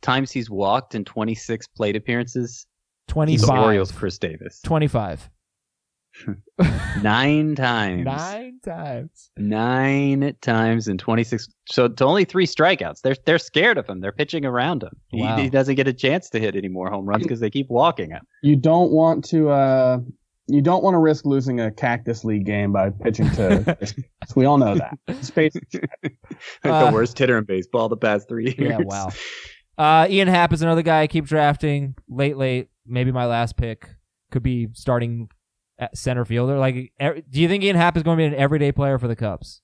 times he's walked in 26 plate appearances? He's 25. Orioles Chris Davis. 25. <laughs> Nine times. Nine times. Nine times in 26. So to only three strikeouts. They're they're scared of him. They're pitching around him. He, Wow. he doesn't get a chance to hit any more home runs because they keep walking him. You don't want to uh you don't want to risk losing a cactus league game by pitching to <laughs> we all know that. <laughs> Space Uh, the worst hitter in baseball the past three years. Yeah, wow. Uh, Ian Happ is another guy I keep drafting late, late. Maybe my last pick could be starting center fielder. Like, er, do you think Ian Happ is going to be an everyday player for the Cubs?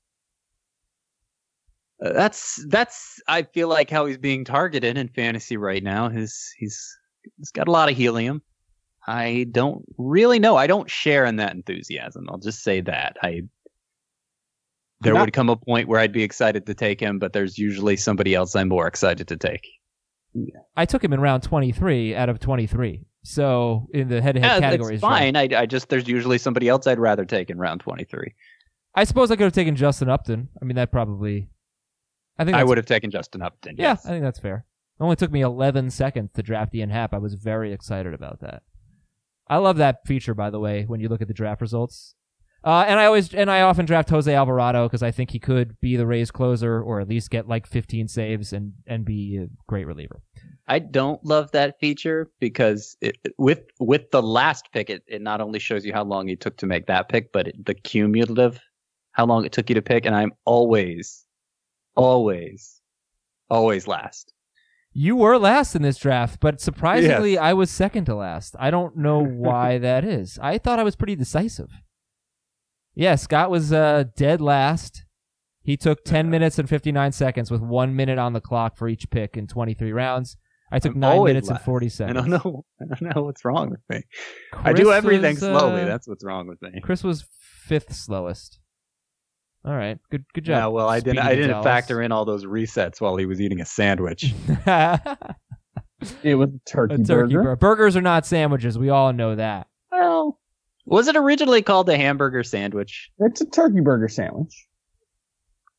Uh, that's that's I feel like how he's being targeted in fantasy right now. His he's he's got a lot of helium. I don't really know. I don't share in that enthusiasm. I'll just say that. I there Not- would come a point where I'd be excited to take him, but there's usually somebody else I'm more excited to take. I took him in round 23 out of 23. So in the head-to-head Yeah, categories, that's fine. I, I just there's usually somebody else I'd rather take in round 23. I suppose I could have taken Justin Upton. I mean, that probably. I think I would have taken Justin Upton. Yeah, Yes. I think that's fair. It only took me 11 seconds to draft Ian Happ. I was very excited about that. I love that feature, by the way, when you look at the draft results. Uh, and I always and I often draft Jose Alvarado because I think he could be the Rays closer or at least get like 15 saves and and be a great reliever. I don't love that feature because it, with with the last pick, it, it not only shows you how long it took to make that pick, but it, the cumulative, how long it took you to pick, and I'm always, always, always last. You were last in this draft, but surprisingly, I was second to last. I don't know <laughs> why that is. I thought I was pretty decisive. Yeah, Scott was uh, dead last. He took 10 minutes and 59 seconds with one minute on the clock for each pick in 23 rounds. I took I'm nine always minutes and last. 40 I seconds. don't know. I don't know what's wrong with me. I do everything was, slowly. uh, That's what's wrong with me. Chris was fifth slowest. All right, good good job. Yeah, job. well, I didn't. I didn't Gonzalez. factor in all those resets while he was eating a sandwich. <laughs> It was a turkey, a turkey burger. bur- Burgers are not sandwiches. We all know that. well, was it originally called a hamburger sandwich? It's a turkey burger sandwich.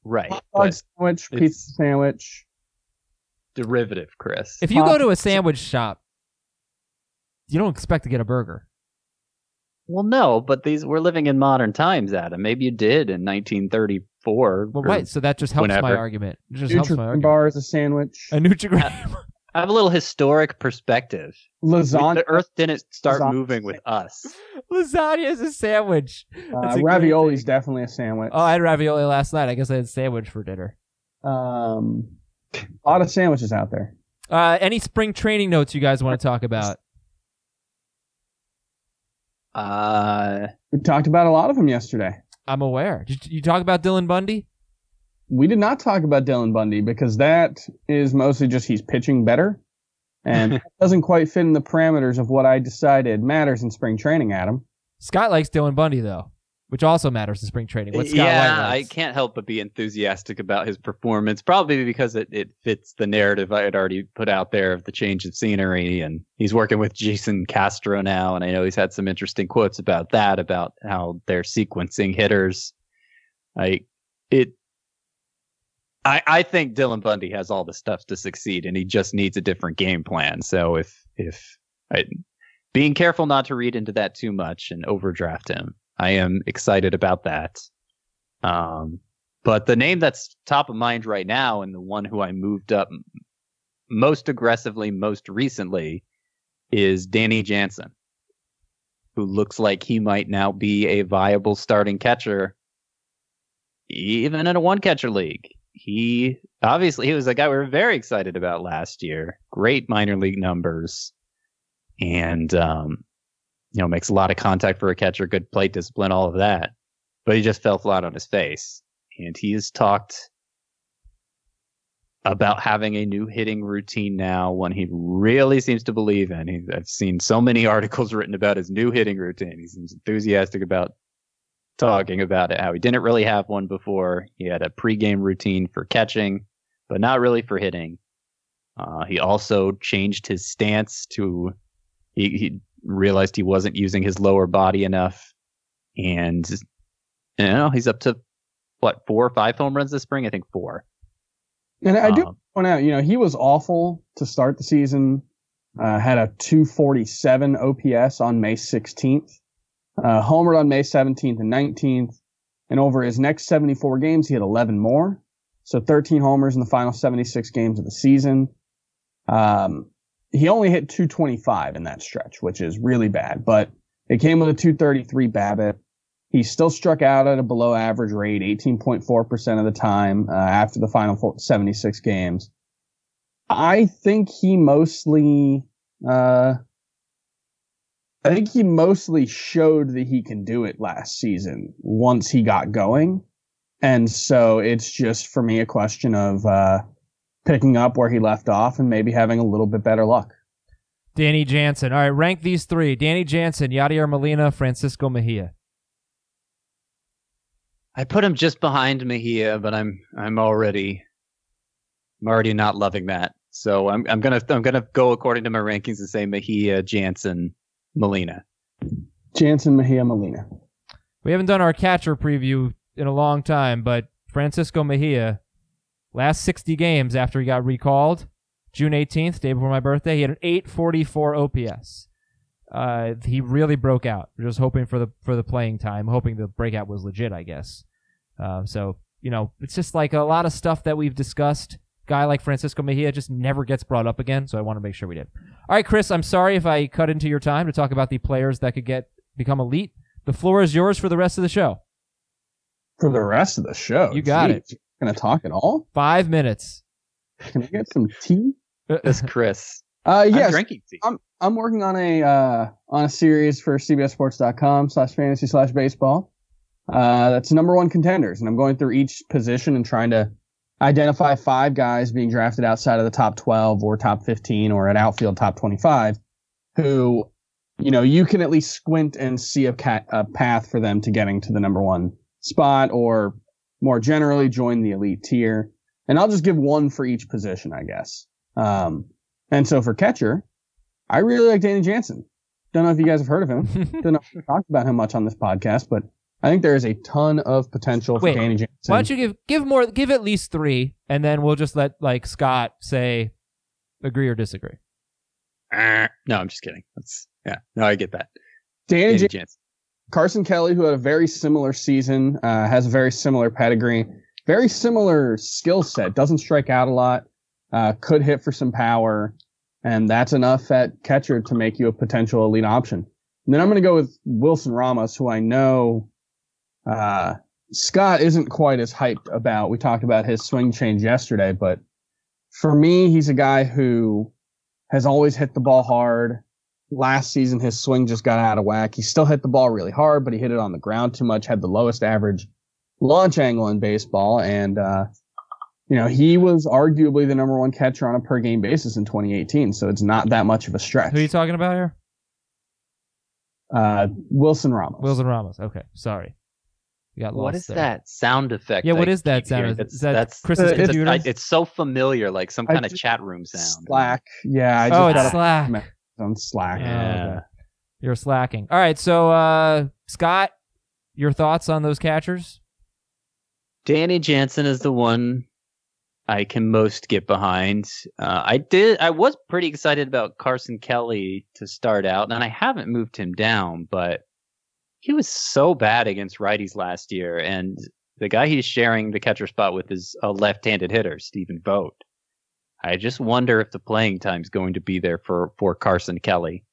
Right, Hot dog sandwich, it's- pizza sandwich. derivative, Chris. If you go to a sandwich shop, you don't expect to get a burger. Well, no, but these we're living in modern times, Adam. Maybe you did in 1934. Well, or- right. So that just helps my whenever. argument. It just helps my Nutrient argument. bar is a sandwich. A Nutrigrain. Uh, <laughs> I have a little historic perspective. Lasagna, the Earth didn't start Lasagna. moving with us. <laughs> Lasagna is a sandwich. Uh, a ravioli is definitely a sandwich. Oh, I had ravioli last night. I guess I had sandwich for dinner. Um, a lot of sandwiches out there. Uh, any spring training notes you guys want to talk about? Uh, We talked about a lot of them yesterday. I'm aware. Did you talk about Dylan Bundy? We did not talk about Dylan Bundy because that is mostly just he's pitching better, and <laughs> that doesn't quite fit in the parameters of what I decided matters in spring training. Adam, Scott likes Dylan Bundy though, which also matters in spring training. What Scott yeah, White I can't help but be enthusiastic about his performance. Probably because it, it fits the narrative I had already put out there of the change of scenery, and he's working with Jason Castro now, and I know he's had some interesting quotes about that, about how they're sequencing hitters. I it. I, I think Dylan Bundy has all the stuff to succeed, and he just needs a different game plan. So if if I, being careful not to read into that too much and overdraft him, I am excited about that. Um, but the name that's top of mind right now, and the one who I moved up most aggressively most recently, is Danny Jansen, who looks like he might now be a viable starting catcher, even in a one catcher league. He obviously he was a guy we were very excited about last year. Great minor league numbers, and um, you know makes a lot of contact for a catcher, good plate discipline, all of that. But he just fell flat on his face, and he has talked about having a new hitting routine now, one he really seems to believe in. He, I've seen so many <laughs> articles written about his new hitting routine. He seems enthusiastic about talking about it, how he didn't really have one before. He had a pregame routine for catching, but not really for hitting. Uh, he also changed his stance to, he, he realized he wasn't using his lower body enough. And, you know, he's up to what, four or five home runs this spring? I think four. and I do Um, point out, you know, he was awful to start the season. Uh, had a 247 OPS on May 16th, uh, homered on May 17th and 19th, and over his next 74 games, he had 11 more. So 13 homers in the final 76 games of the season. Um, he only hit 225 in that stretch, which is really bad, but it came with a 233 BABIP. He still struck out at a below average rate, 18.4% of the time uh, after the final four, 76 games. I think he mostly, uh, I think he mostly showed that he can do it last season once he got going. And so it's just for me a question of, uh, picking up where he left off and maybe having a little bit better luck. Danny Jansen. All right, rank these three: Danny Jansen, Yadier Molina, Francisco Mejia. I put him just behind Mejia, but I'm I'm already I'm already not loving that. So I'm I'm gonna I'm gonna go according to my rankings and say Mejia, Jansen, Molina. Jansen Mejia Molina. We haven't done our catcher preview in a long time, but Francisco Mejia, last 60 games after he got recalled, June 18th, day before my birthday, he had an 844 OPS. Uh, he really broke out. We're just hoping for the for the playing time, hoping the breakout was legit, I guess. Uh, so you know, it's just like a lot of stuff that we've discussed. Guy like Francisco Mejia just never gets brought up again, so I want to make sure we did. All right, Chris, I'm sorry if I cut into your time to talk about the players that could get become elite. The floor is yours for the rest of the show. For the rest of the show. You got it. Jeez, Gonna talk at all? Five minutes. Can I get some tea? <laughs> This Chris. Uh, I'm drinking tea. I'm I'm working on a uh, on a series for CBSSports.com slash fantasy slash baseball. Uh, that's number one contenders, and I'm going through each position and trying to identify five guys being drafted outside of the top 12 or top 15 or an outfield top 25, who, you know, you can at least squint and see a, cat, a path for them to getting to the number one spot, or more generally join the elite tier. And I'll just give one for each position, I guess. Um, and so for catcher, I really like Danny Jansen. Don't know if you guys have heard of him. <laughs> Don't know if we talked about him much on this podcast, but I think there is a ton of potential for Danny Jansen. Why don't you give give more give at least three, and then we'll just let like Scott say agree or disagree. Uh, no, I'm just kidding. That's yeah. No, I get that. Danny Danny Jansen, Jansen. Carson Kelly, who had a very similar season, uh, has a very similar pedigree, very similar skill set. Doesn't strike out a lot. Uh, could hit for some power. and that's enough at catcher to make you a potential elite option. And then I'm going to go with Wilson Ramos, who I know uh, Scott isn't quite as hyped about. We talked about his swing change yesterday, but for me, he's a guy who has always hit the ball hard. Last season, his swing just got out of whack. He still hit the ball really hard, but he hit it on the ground too much, had the lowest average launch angle in baseball. And, uh, you know, he was arguably the number one catcher on a per game basis in 2018. So it's not that much of a stretch. Who are you talking about here? Uh, Wilson Ramos. Wilson Ramos. Okay, sorry. You got What lost is there. that sound effect? Yeah, what I is that keep hearing? sound? That's, Is that that's Chris's Uh, it's- computer? I- it's so familiar, like some I kind of just- chat room sound. Slack. Yeah, I just oh, it's Slack. a- on Slack. Oh, Yeah. okay. You're slacking. All right, so uh, Scott, your thoughts on those catchers? Danny Jansen is the one I can most get behind. Uh, I did. I was pretty excited about Carson Kelly to start out, and I haven't moved him down, but he was so bad against righties last year, and the guy he's sharing the catcher spot with is a left-handed hitter, Stephen Vogt. I just wonder if the playing time's going to be there for for Carson Kelly.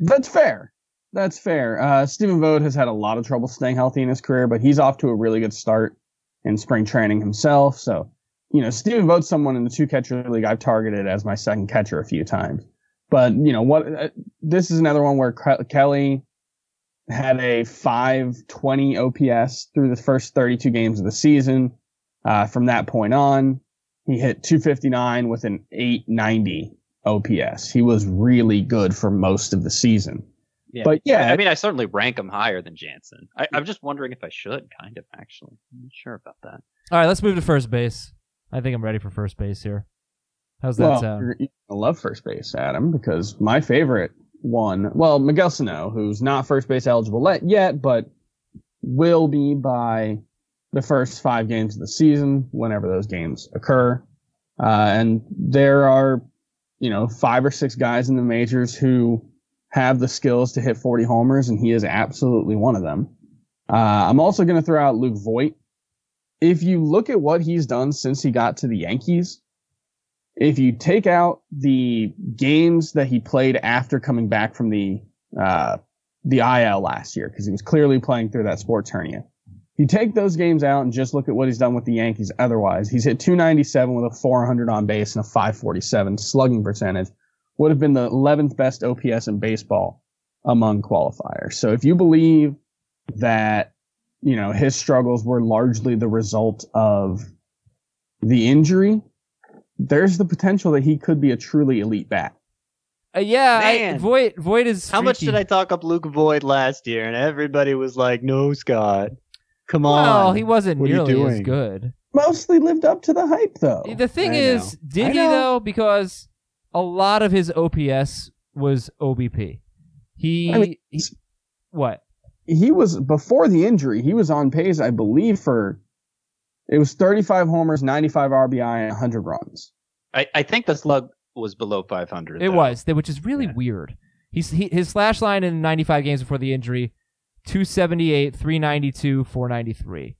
That's fair. That's fair. Uh, Stephen Vogt has had a lot of trouble staying healthy in his career, but he's off to a really good start in spring training himself. So, you know, Stephen Vogt's someone in the two catcher league I've targeted as my second catcher a few times. But, you know, what, uh, this is another one where Ke- Kelly had a 520 OPS through the first 32 games of the season. Uh, from that point on, he hit 259 with an 890 OPS. He was really good for most of the season. Yeah. But yeah, I mean, I certainly rank him higher than Jansen. I, I'm just wondering if I should, kind of, actually. I'm not sure about that. All right, let's move to first base. I think I'm ready for first base here. How's that well, sound? you're- you're gonna love first base, Adam, because my favorite one, well, Miguel Sano, who's not first base eligible yet, but will be by the first five games of the season, whenever those games occur. Uh, and there are, you know, five or six guys in the majors who have the skills to hit 40 homers, and he is absolutely one of them. Uh, I'm also going to throw out Luke Voit. If you look at what he's done since he got to the Yankees, if you take out the games that he played after coming back from the uh, the IL last year, because he was clearly playing through that sports hernia. If you take those games out and just look at what he's done with the Yankees, otherwise, he's hit 297 with a 400 on base and a 547 slugging percentage. Would have been the 11th best OPS in baseball among qualifiers. So if you believe that, you know, his struggles were largely the result of the injury, there's the potential that he could be a truly elite bat. Uh, yeah, I, Voit Voit is How much did I talk up Luke Voit last year? And everybody was like, no, Scott. Come on. Well, he wasn't What are nearly as good. Mostly lived up to the hype though. The thing I is, know. did I he know. though? Because a lot of his OPS was OBP. He, I mean, he what? he was before the injury, he was on pace, I believe, for it was 35 homers, 95 RBI, and 100 runs. I, I think the slug was below 500. It though. was, which is really Yeah. weird. He's he, his slash line in 95 games before the injury, 278, 392, 493.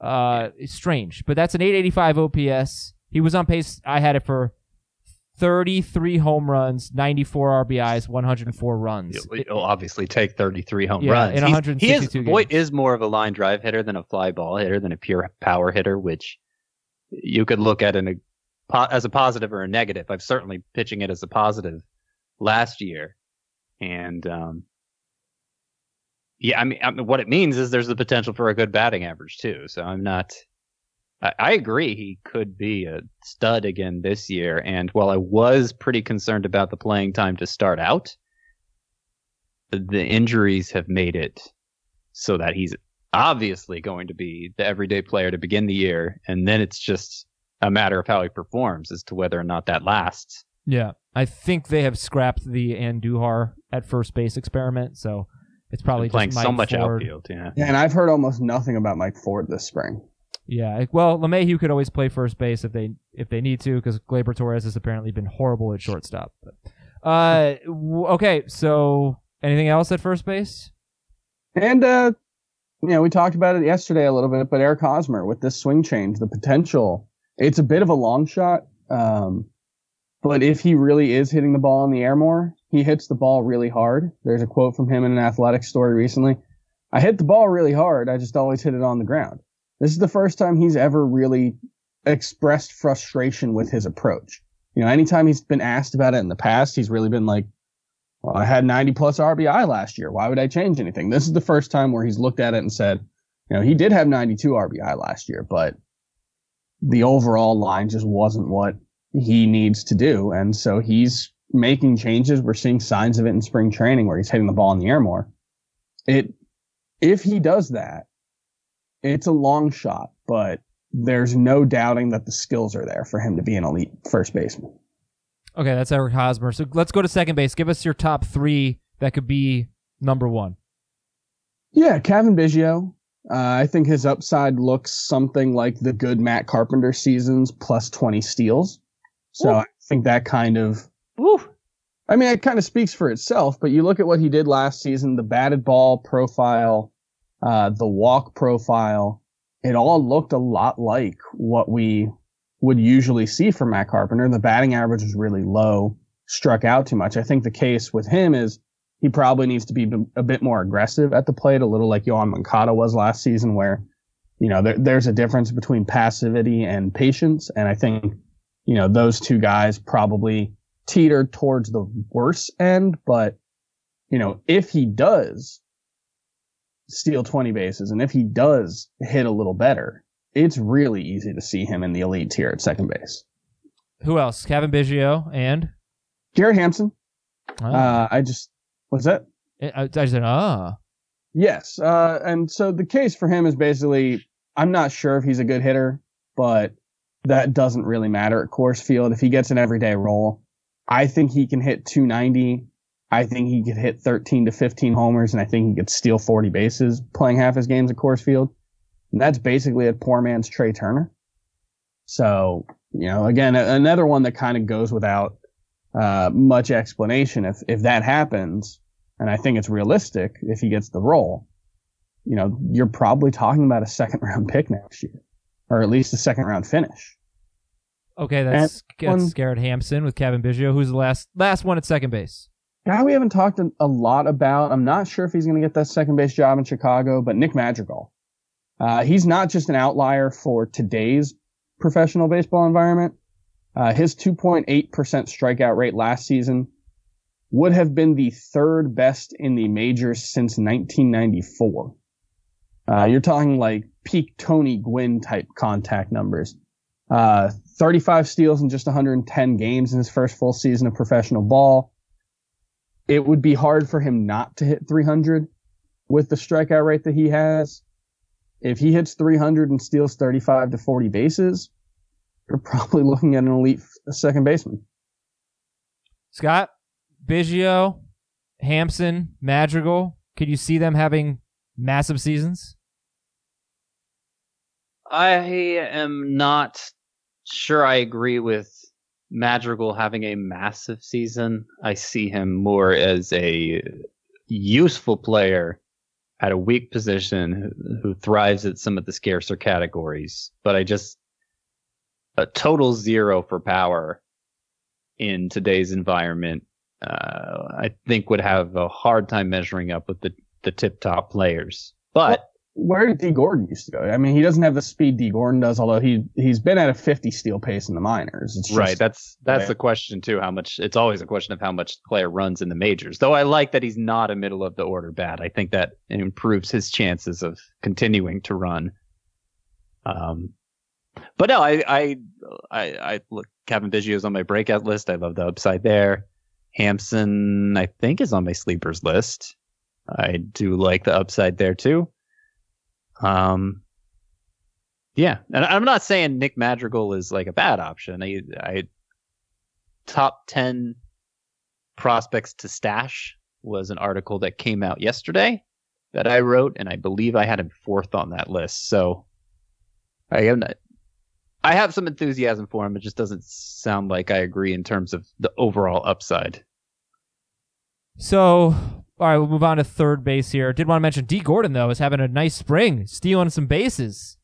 Uh, it's strange, but that's an 885 OPS. He was on pace. I had it for 33 home runs, 94 RBIs, 104 runs. You'll, you'll obviously take 33 home Yeah, runs. in He's- 162 he is, Voit games. is more of a line drive hitter than a fly ball hitter than a pure power hitter, which you could look at in a, as a positive or a negative. I'm certainly pitching it as a positive last year. And, um, yeah, I mean, I mean, what it means is there's the potential for a good batting average too. So I'm not, I, I agree he could be a stud again this year. And while I was pretty concerned about the playing time to start out, the injuries have made it so that he's obviously going to be the everyday player to begin the year. And then it's just a matter of how he performs as to whether or not that lasts. Yeah, I think they have scrapped the Andujar at first base experiment, so it's probably Been playing just so much Ford. outfield. Yeah. Yeah, and I've heard almost nothing about Mike Ford this spring. Yeah, well, LeMahieu could always play first base if they if they need to, because Gleyber Torres has apparently been horrible at shortstop. But, uh, okay, so anything else at first base? And uh, you know, we talked about it yesterday a little bit, but Eric Hosmer with this swing change, the potential, it's a bit of a long shot. Um, But if he really is hitting the ball in the air more, he hits the ball really hard. There's a quote from him in an athletic story recently. I hit the ball really hard. I just always hit it on the ground. This is the first time he's ever really expressed frustration with his approach. You know, anytime he's been asked about it in the past, he's really been like, well, I had 90 plus RBI last year. Why would I change anything? This is the first time where he's looked at it and said, you know, he did have 92 RBI last year, but the overall line just wasn't what he needs to do. And so he's making changes. We're seeing signs of it in spring training where he's hitting the ball in the air more. It, if he does that, it's a long shot, but there's no doubting that the skills are there for him to be an elite first baseman. Okay, that's Eric Hosmer. So let's go to second base. Give us your top three that could be number one. Yeah, Cavan Biggio. Uh, I think his upside looks something like the good Matt Carpenter seasons plus 20 steals. So I think that kind of, Woo. I mean, it kind of speaks for itself, but you look at what he did last season, the batted ball profile, uh, the walk profile, it all looked a lot like what we would usually see from Matt Carpenter. The batting average was really low, struck out too much. I think the case with him is he probably needs to be a bit more aggressive at the plate, a little like Yoan Moncada was last season, where, you know, there, there's a difference between passivity and patience. And I think, you know, those two guys probably teeter towards the worse end. But, you know, if he does steal 20 bases and if he does hit a little better, it's really easy to see him in the elite tier at second base. Who else? Cavan Biggio and Garrett Hampson. oh. Uh, I just, what's that? I, I said, ah, Yes. Uh, and so the case for him is basically, I'm not sure if he's a good hitter, but that doesn't really matter at Coors Field. If he gets an everyday role, I think he can hit 290. I think he could hit 13 to 15 homers, and I think he could steal 40 bases playing half his games at Coors Field. And that's basically a poor man's Trea Turner. So, you know, again, a- another one that kind of goes without uh, much explanation. If if that happens, and I think it's realistic if he gets the role, you know, you're probably talking about a second <laughs> round pick next year, or at least a second round finish. okay, that's, And that's one- Garrett Hampson with Cavan Biggio. Who's the last last one at second base? Guy we haven't talked a, lot about. I'm not sure if he's going to get that second base job in Chicago, but Nick Madrigal. Uh, he's not just an outlier for today's professional baseball environment. Uh, his 2.8% strikeout rate last season would have been the third best in the majors since 1994. Uh, you're talking like peak Tony Gwynn type contact numbers. Uh, 35 steals in just 110 games in his first full season of professional ball. It would be hard for him not to hit 300 with the strikeout rate that he has. If he hits 300 and steals 35 to 40 bases, you're probably <laughs> looking at an elite second baseman. Scott, Biggio, Hampson, Madrigal. Could you see them having massive seasons? I am not sure I agree with Madrigal having a massive season. I see him more as a useful player at a weak position who, thrives at some of the scarcer categories. But I just a total zero for power in today's environment. Uh, I think would have a hard time measuring up with the the tip top players. But Where did Dee Gordon used to go? I mean, he doesn't have the speed Dee Gordon does, although he he's been at a 50 steal pace in the minors. It's just, right. That's that's the question too. How much? It's always a question of how much the player runs in the majors. Though I like that he's not a middle of the order bat. I think that improves his chances of continuing to run. Um, but no, I I I, I look. Cavan Biggio's on my breakout list. I love the upside there. Hampson, I think, is on my sleepers list. I do like the upside there too. Um, yeah, and I'm not saying Nick Madrigal is like a bad option. I, I top ten prospects to stash was an article that came out yesterday that I wrote, and I believe I had him fourth on that list. So I am not. I have some enthusiasm for him. It just doesn't sound like I agree in terms of the overall upside. So, all right, we'll move on to third base here. Did want to mention Dee Gordon though is having a nice spring, stealing some bases.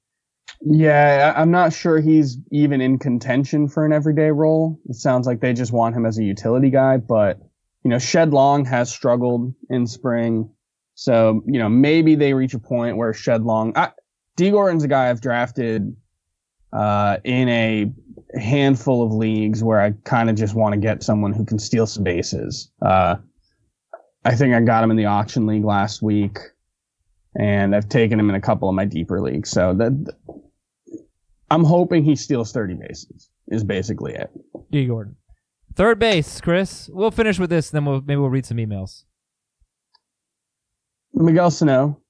Yeah, I'm not sure he's even in contention for an everyday role. It sounds like they just want him as a utility guy, but you know, Shed Long has struggled in spring. So, you know, maybe they reach a point where Shed Long, I, Dee Gordon's a guy I've drafted, uh, in a handful of leagues where I kind of just want to get someone who can steal some bases. Uh, I think I got him in the auction league last week and I've taken him in a couple of my deeper leagues. So that I'm hoping he steals 30 bases is basically it. Dee Gordon. Third base, Chris. We'll finish with this, then we'll maybe we'll read some emails. Miguel Sano,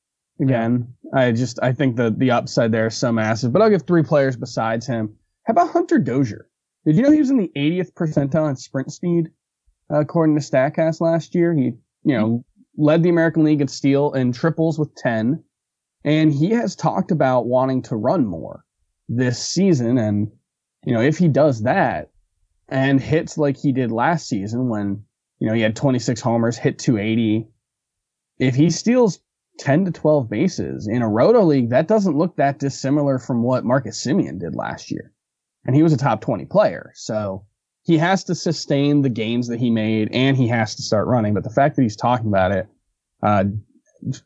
again, I just I think the the upside there is so massive. But I'll give three players besides him. How about Hunter Dozier? Did you know he was in the 80th percentile in sprint speed, uh, according to Statcast last year? He you mm-hmm. know led the American League in steal and triples with 10, and he has talked about wanting to run more this season. And you know if he does that and hits like he did last season when you know he had 26 homers, hit 280 if he steals 10 to 12 bases in a roto league, that doesn't look that dissimilar from what Marcus Semien did last year. And he was a top 20 player. So he has to sustain the gains that he made and he has to start running. But the fact that he's talking about it, uh,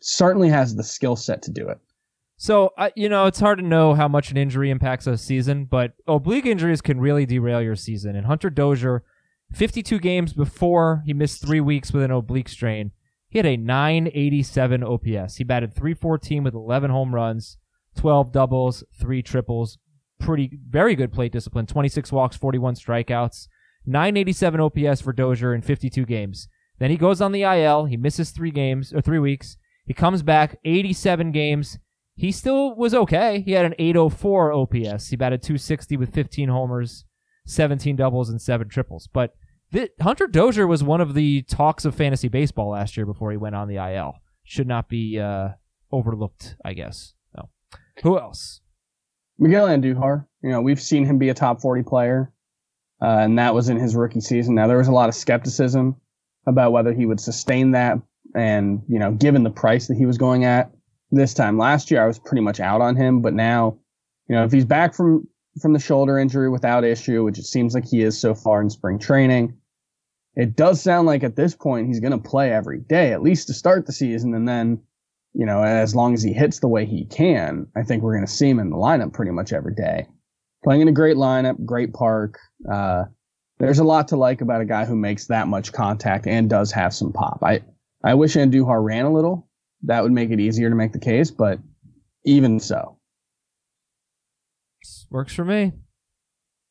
certainly has the skill set to do it. So, uh, you know, it's hard to know how much an injury impacts a season, but oblique injuries can really derail your season. And Hunter Dozier, 52 games before he missed three weeks with an oblique strain, he had a 987 OPS. He batted 314 with 11 home runs, 12 doubles, three triples. Pretty, very good plate discipline. 26 walks, 41 strikeouts. 987 OPS for Dozier in 52 games. Then he goes on the IL. He misses three games or three weeks. He comes back 87 games. He still was okay. He had an 804 OPS. He batted 260 with 15 homers, 17 doubles, and seven triples. But th- Hunter Dozier was one of the talks of fantasy baseball last year before he went on the IL. Should not be uh, overlooked, I guess. No. Who else? Miguel Andujar, you know, we've seen him be a top 40 player, uh, and that was in his rookie season. Now, there was a lot of skepticism about whether he would sustain that. And, you know, given the price that he was going at this time last year, I was pretty much out on him. But now, you know, if he's back from, from the shoulder injury without issue, which it seems like he is so far in spring training, it does sound like at this point he's going to play every day, at least to start the season. And then, you know, as long as he hits the way he can, I think we're going to see him in the lineup pretty much every day. Playing in a great lineup, great park. Uh, there's a lot to like about a guy who makes that much contact and does have some pop. I, I wish Andujar ran a little. That would make it easier to make the case, but even so. Works for me.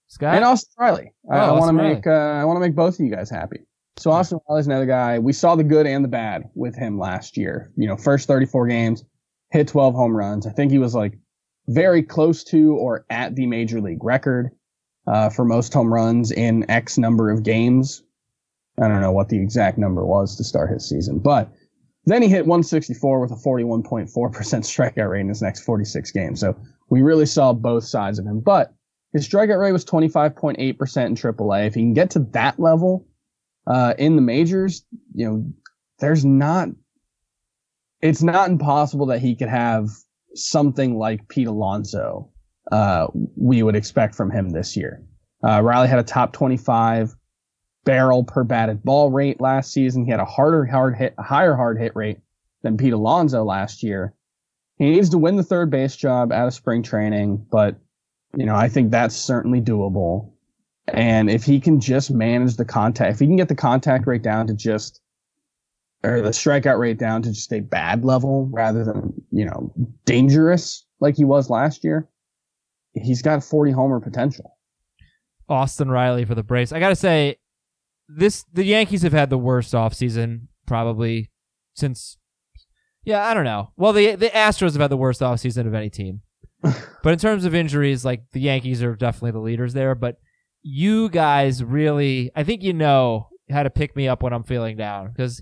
Scott? And Austin Riley. I, Oh, I want to make uh, I want to make both of you guys happy. So Austin Riley's another guy. We saw the good and the bad with him last year. You know, first 34 games, hit 12 home runs. I think he was like very close to or at the major league record uh, for most home runs in X number of games. I don't know what the exact number was to start his season, but then he hit 164 with a 41.4% strikeout rate in his next 46 games. So we really saw both sides of him, but his strikeout rate was 25.8% in AAA. If he can get to that level uh, in the majors, you know, there's not, it's not impossible that he could have something like Pete Alonso uh, we would expect from him this year. Uh, Riley had a top 25 barrel per batted ball rate last season. He had a harder hard hit, a higher hard hit rate than Pete Alonso last year. He needs to win the third base job out of spring training, but you know, I think that's certainly doable. And if he can just manage the contact, if he can get the contact rate down to just, or the strikeout rate down to just a bad level rather than, you know, dangerous like he was last year, he's got 40 homer potential. Austin Riley for the Braves. I gotta say, this the Yankees have had the worst offseason probably since. Yeah, I don't know. Well, the the Astros have had the worst offseason of any team, <laughs> but in terms of injuries, like the Yankees are definitely the leaders there. But you guys really, I think you know how to pick me up when I'm feeling down because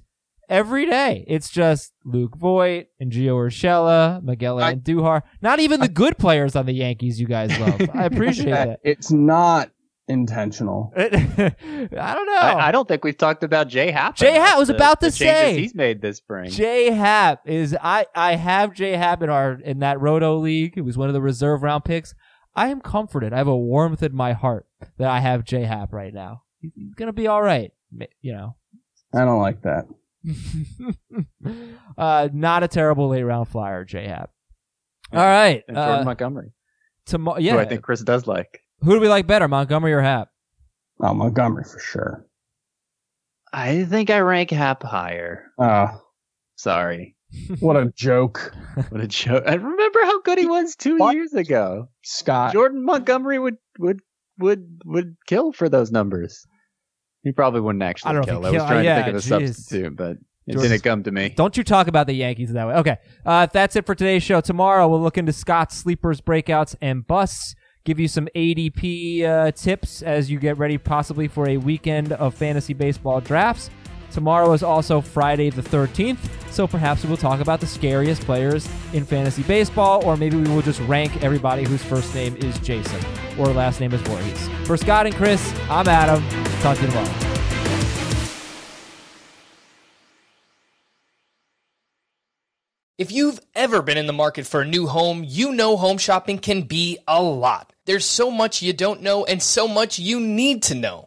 every day it's just Luke Voit and Gio Urshela, Miguel I- Duhar. Not even the good players on the Yankees you guys love. I <laughs> appreciate that. It's not intentional. <laughs> I don't know. I, I don't think we've talked about Jay Happ. Jay enough, Happ was the- about to the changes say. he's made this spring. J Happ is I I have J Happ in our in that Roto league. It was one of the reserve round picks. I am comforted. I have a warmth in my heart that I have J Happ right now. He's he's gonna be all right. You know. I don't like that. <laughs> uh, not a terrible late round flyer, J Happ. All right. and Jordan Uh, Montgomery, tomorrow, yeah. who. I think Chris does like. Who do we like better, Montgomery or Happ? Oh, Montgomery for sure. I think I rank Happ higher. Uh, Sorry. <laughs> what a joke, What a joke. I remember how good he was two What? years ago. Scott. Jordan Montgomery would would would would kill for those numbers. He probably wouldn't actually I don't know if kill. he I was kill- trying yeah, to think of a jeez. substitute, but it Jordan- didn't come to me. Don't you talk about the Yankees that way. Okay. Uh, that's it for today's show. Tomorrow we'll look into Scott's sleepers, breakouts, and busts. Give you some ADP uh, tips as you get ready, possibly for a weekend of fantasy baseball drafts. Tomorrow is also Friday the 13th, so perhaps we will talk about the scariest players in fantasy baseball, or maybe we will just rank everybody whose first name is Jason or last name is Voorhees. For Scott and Chris, I'm Adam. Talk to you tomorrow. If you've ever been in the market for a new home, you know home shopping can be a lot. There's so much you don't know and so much you need to know.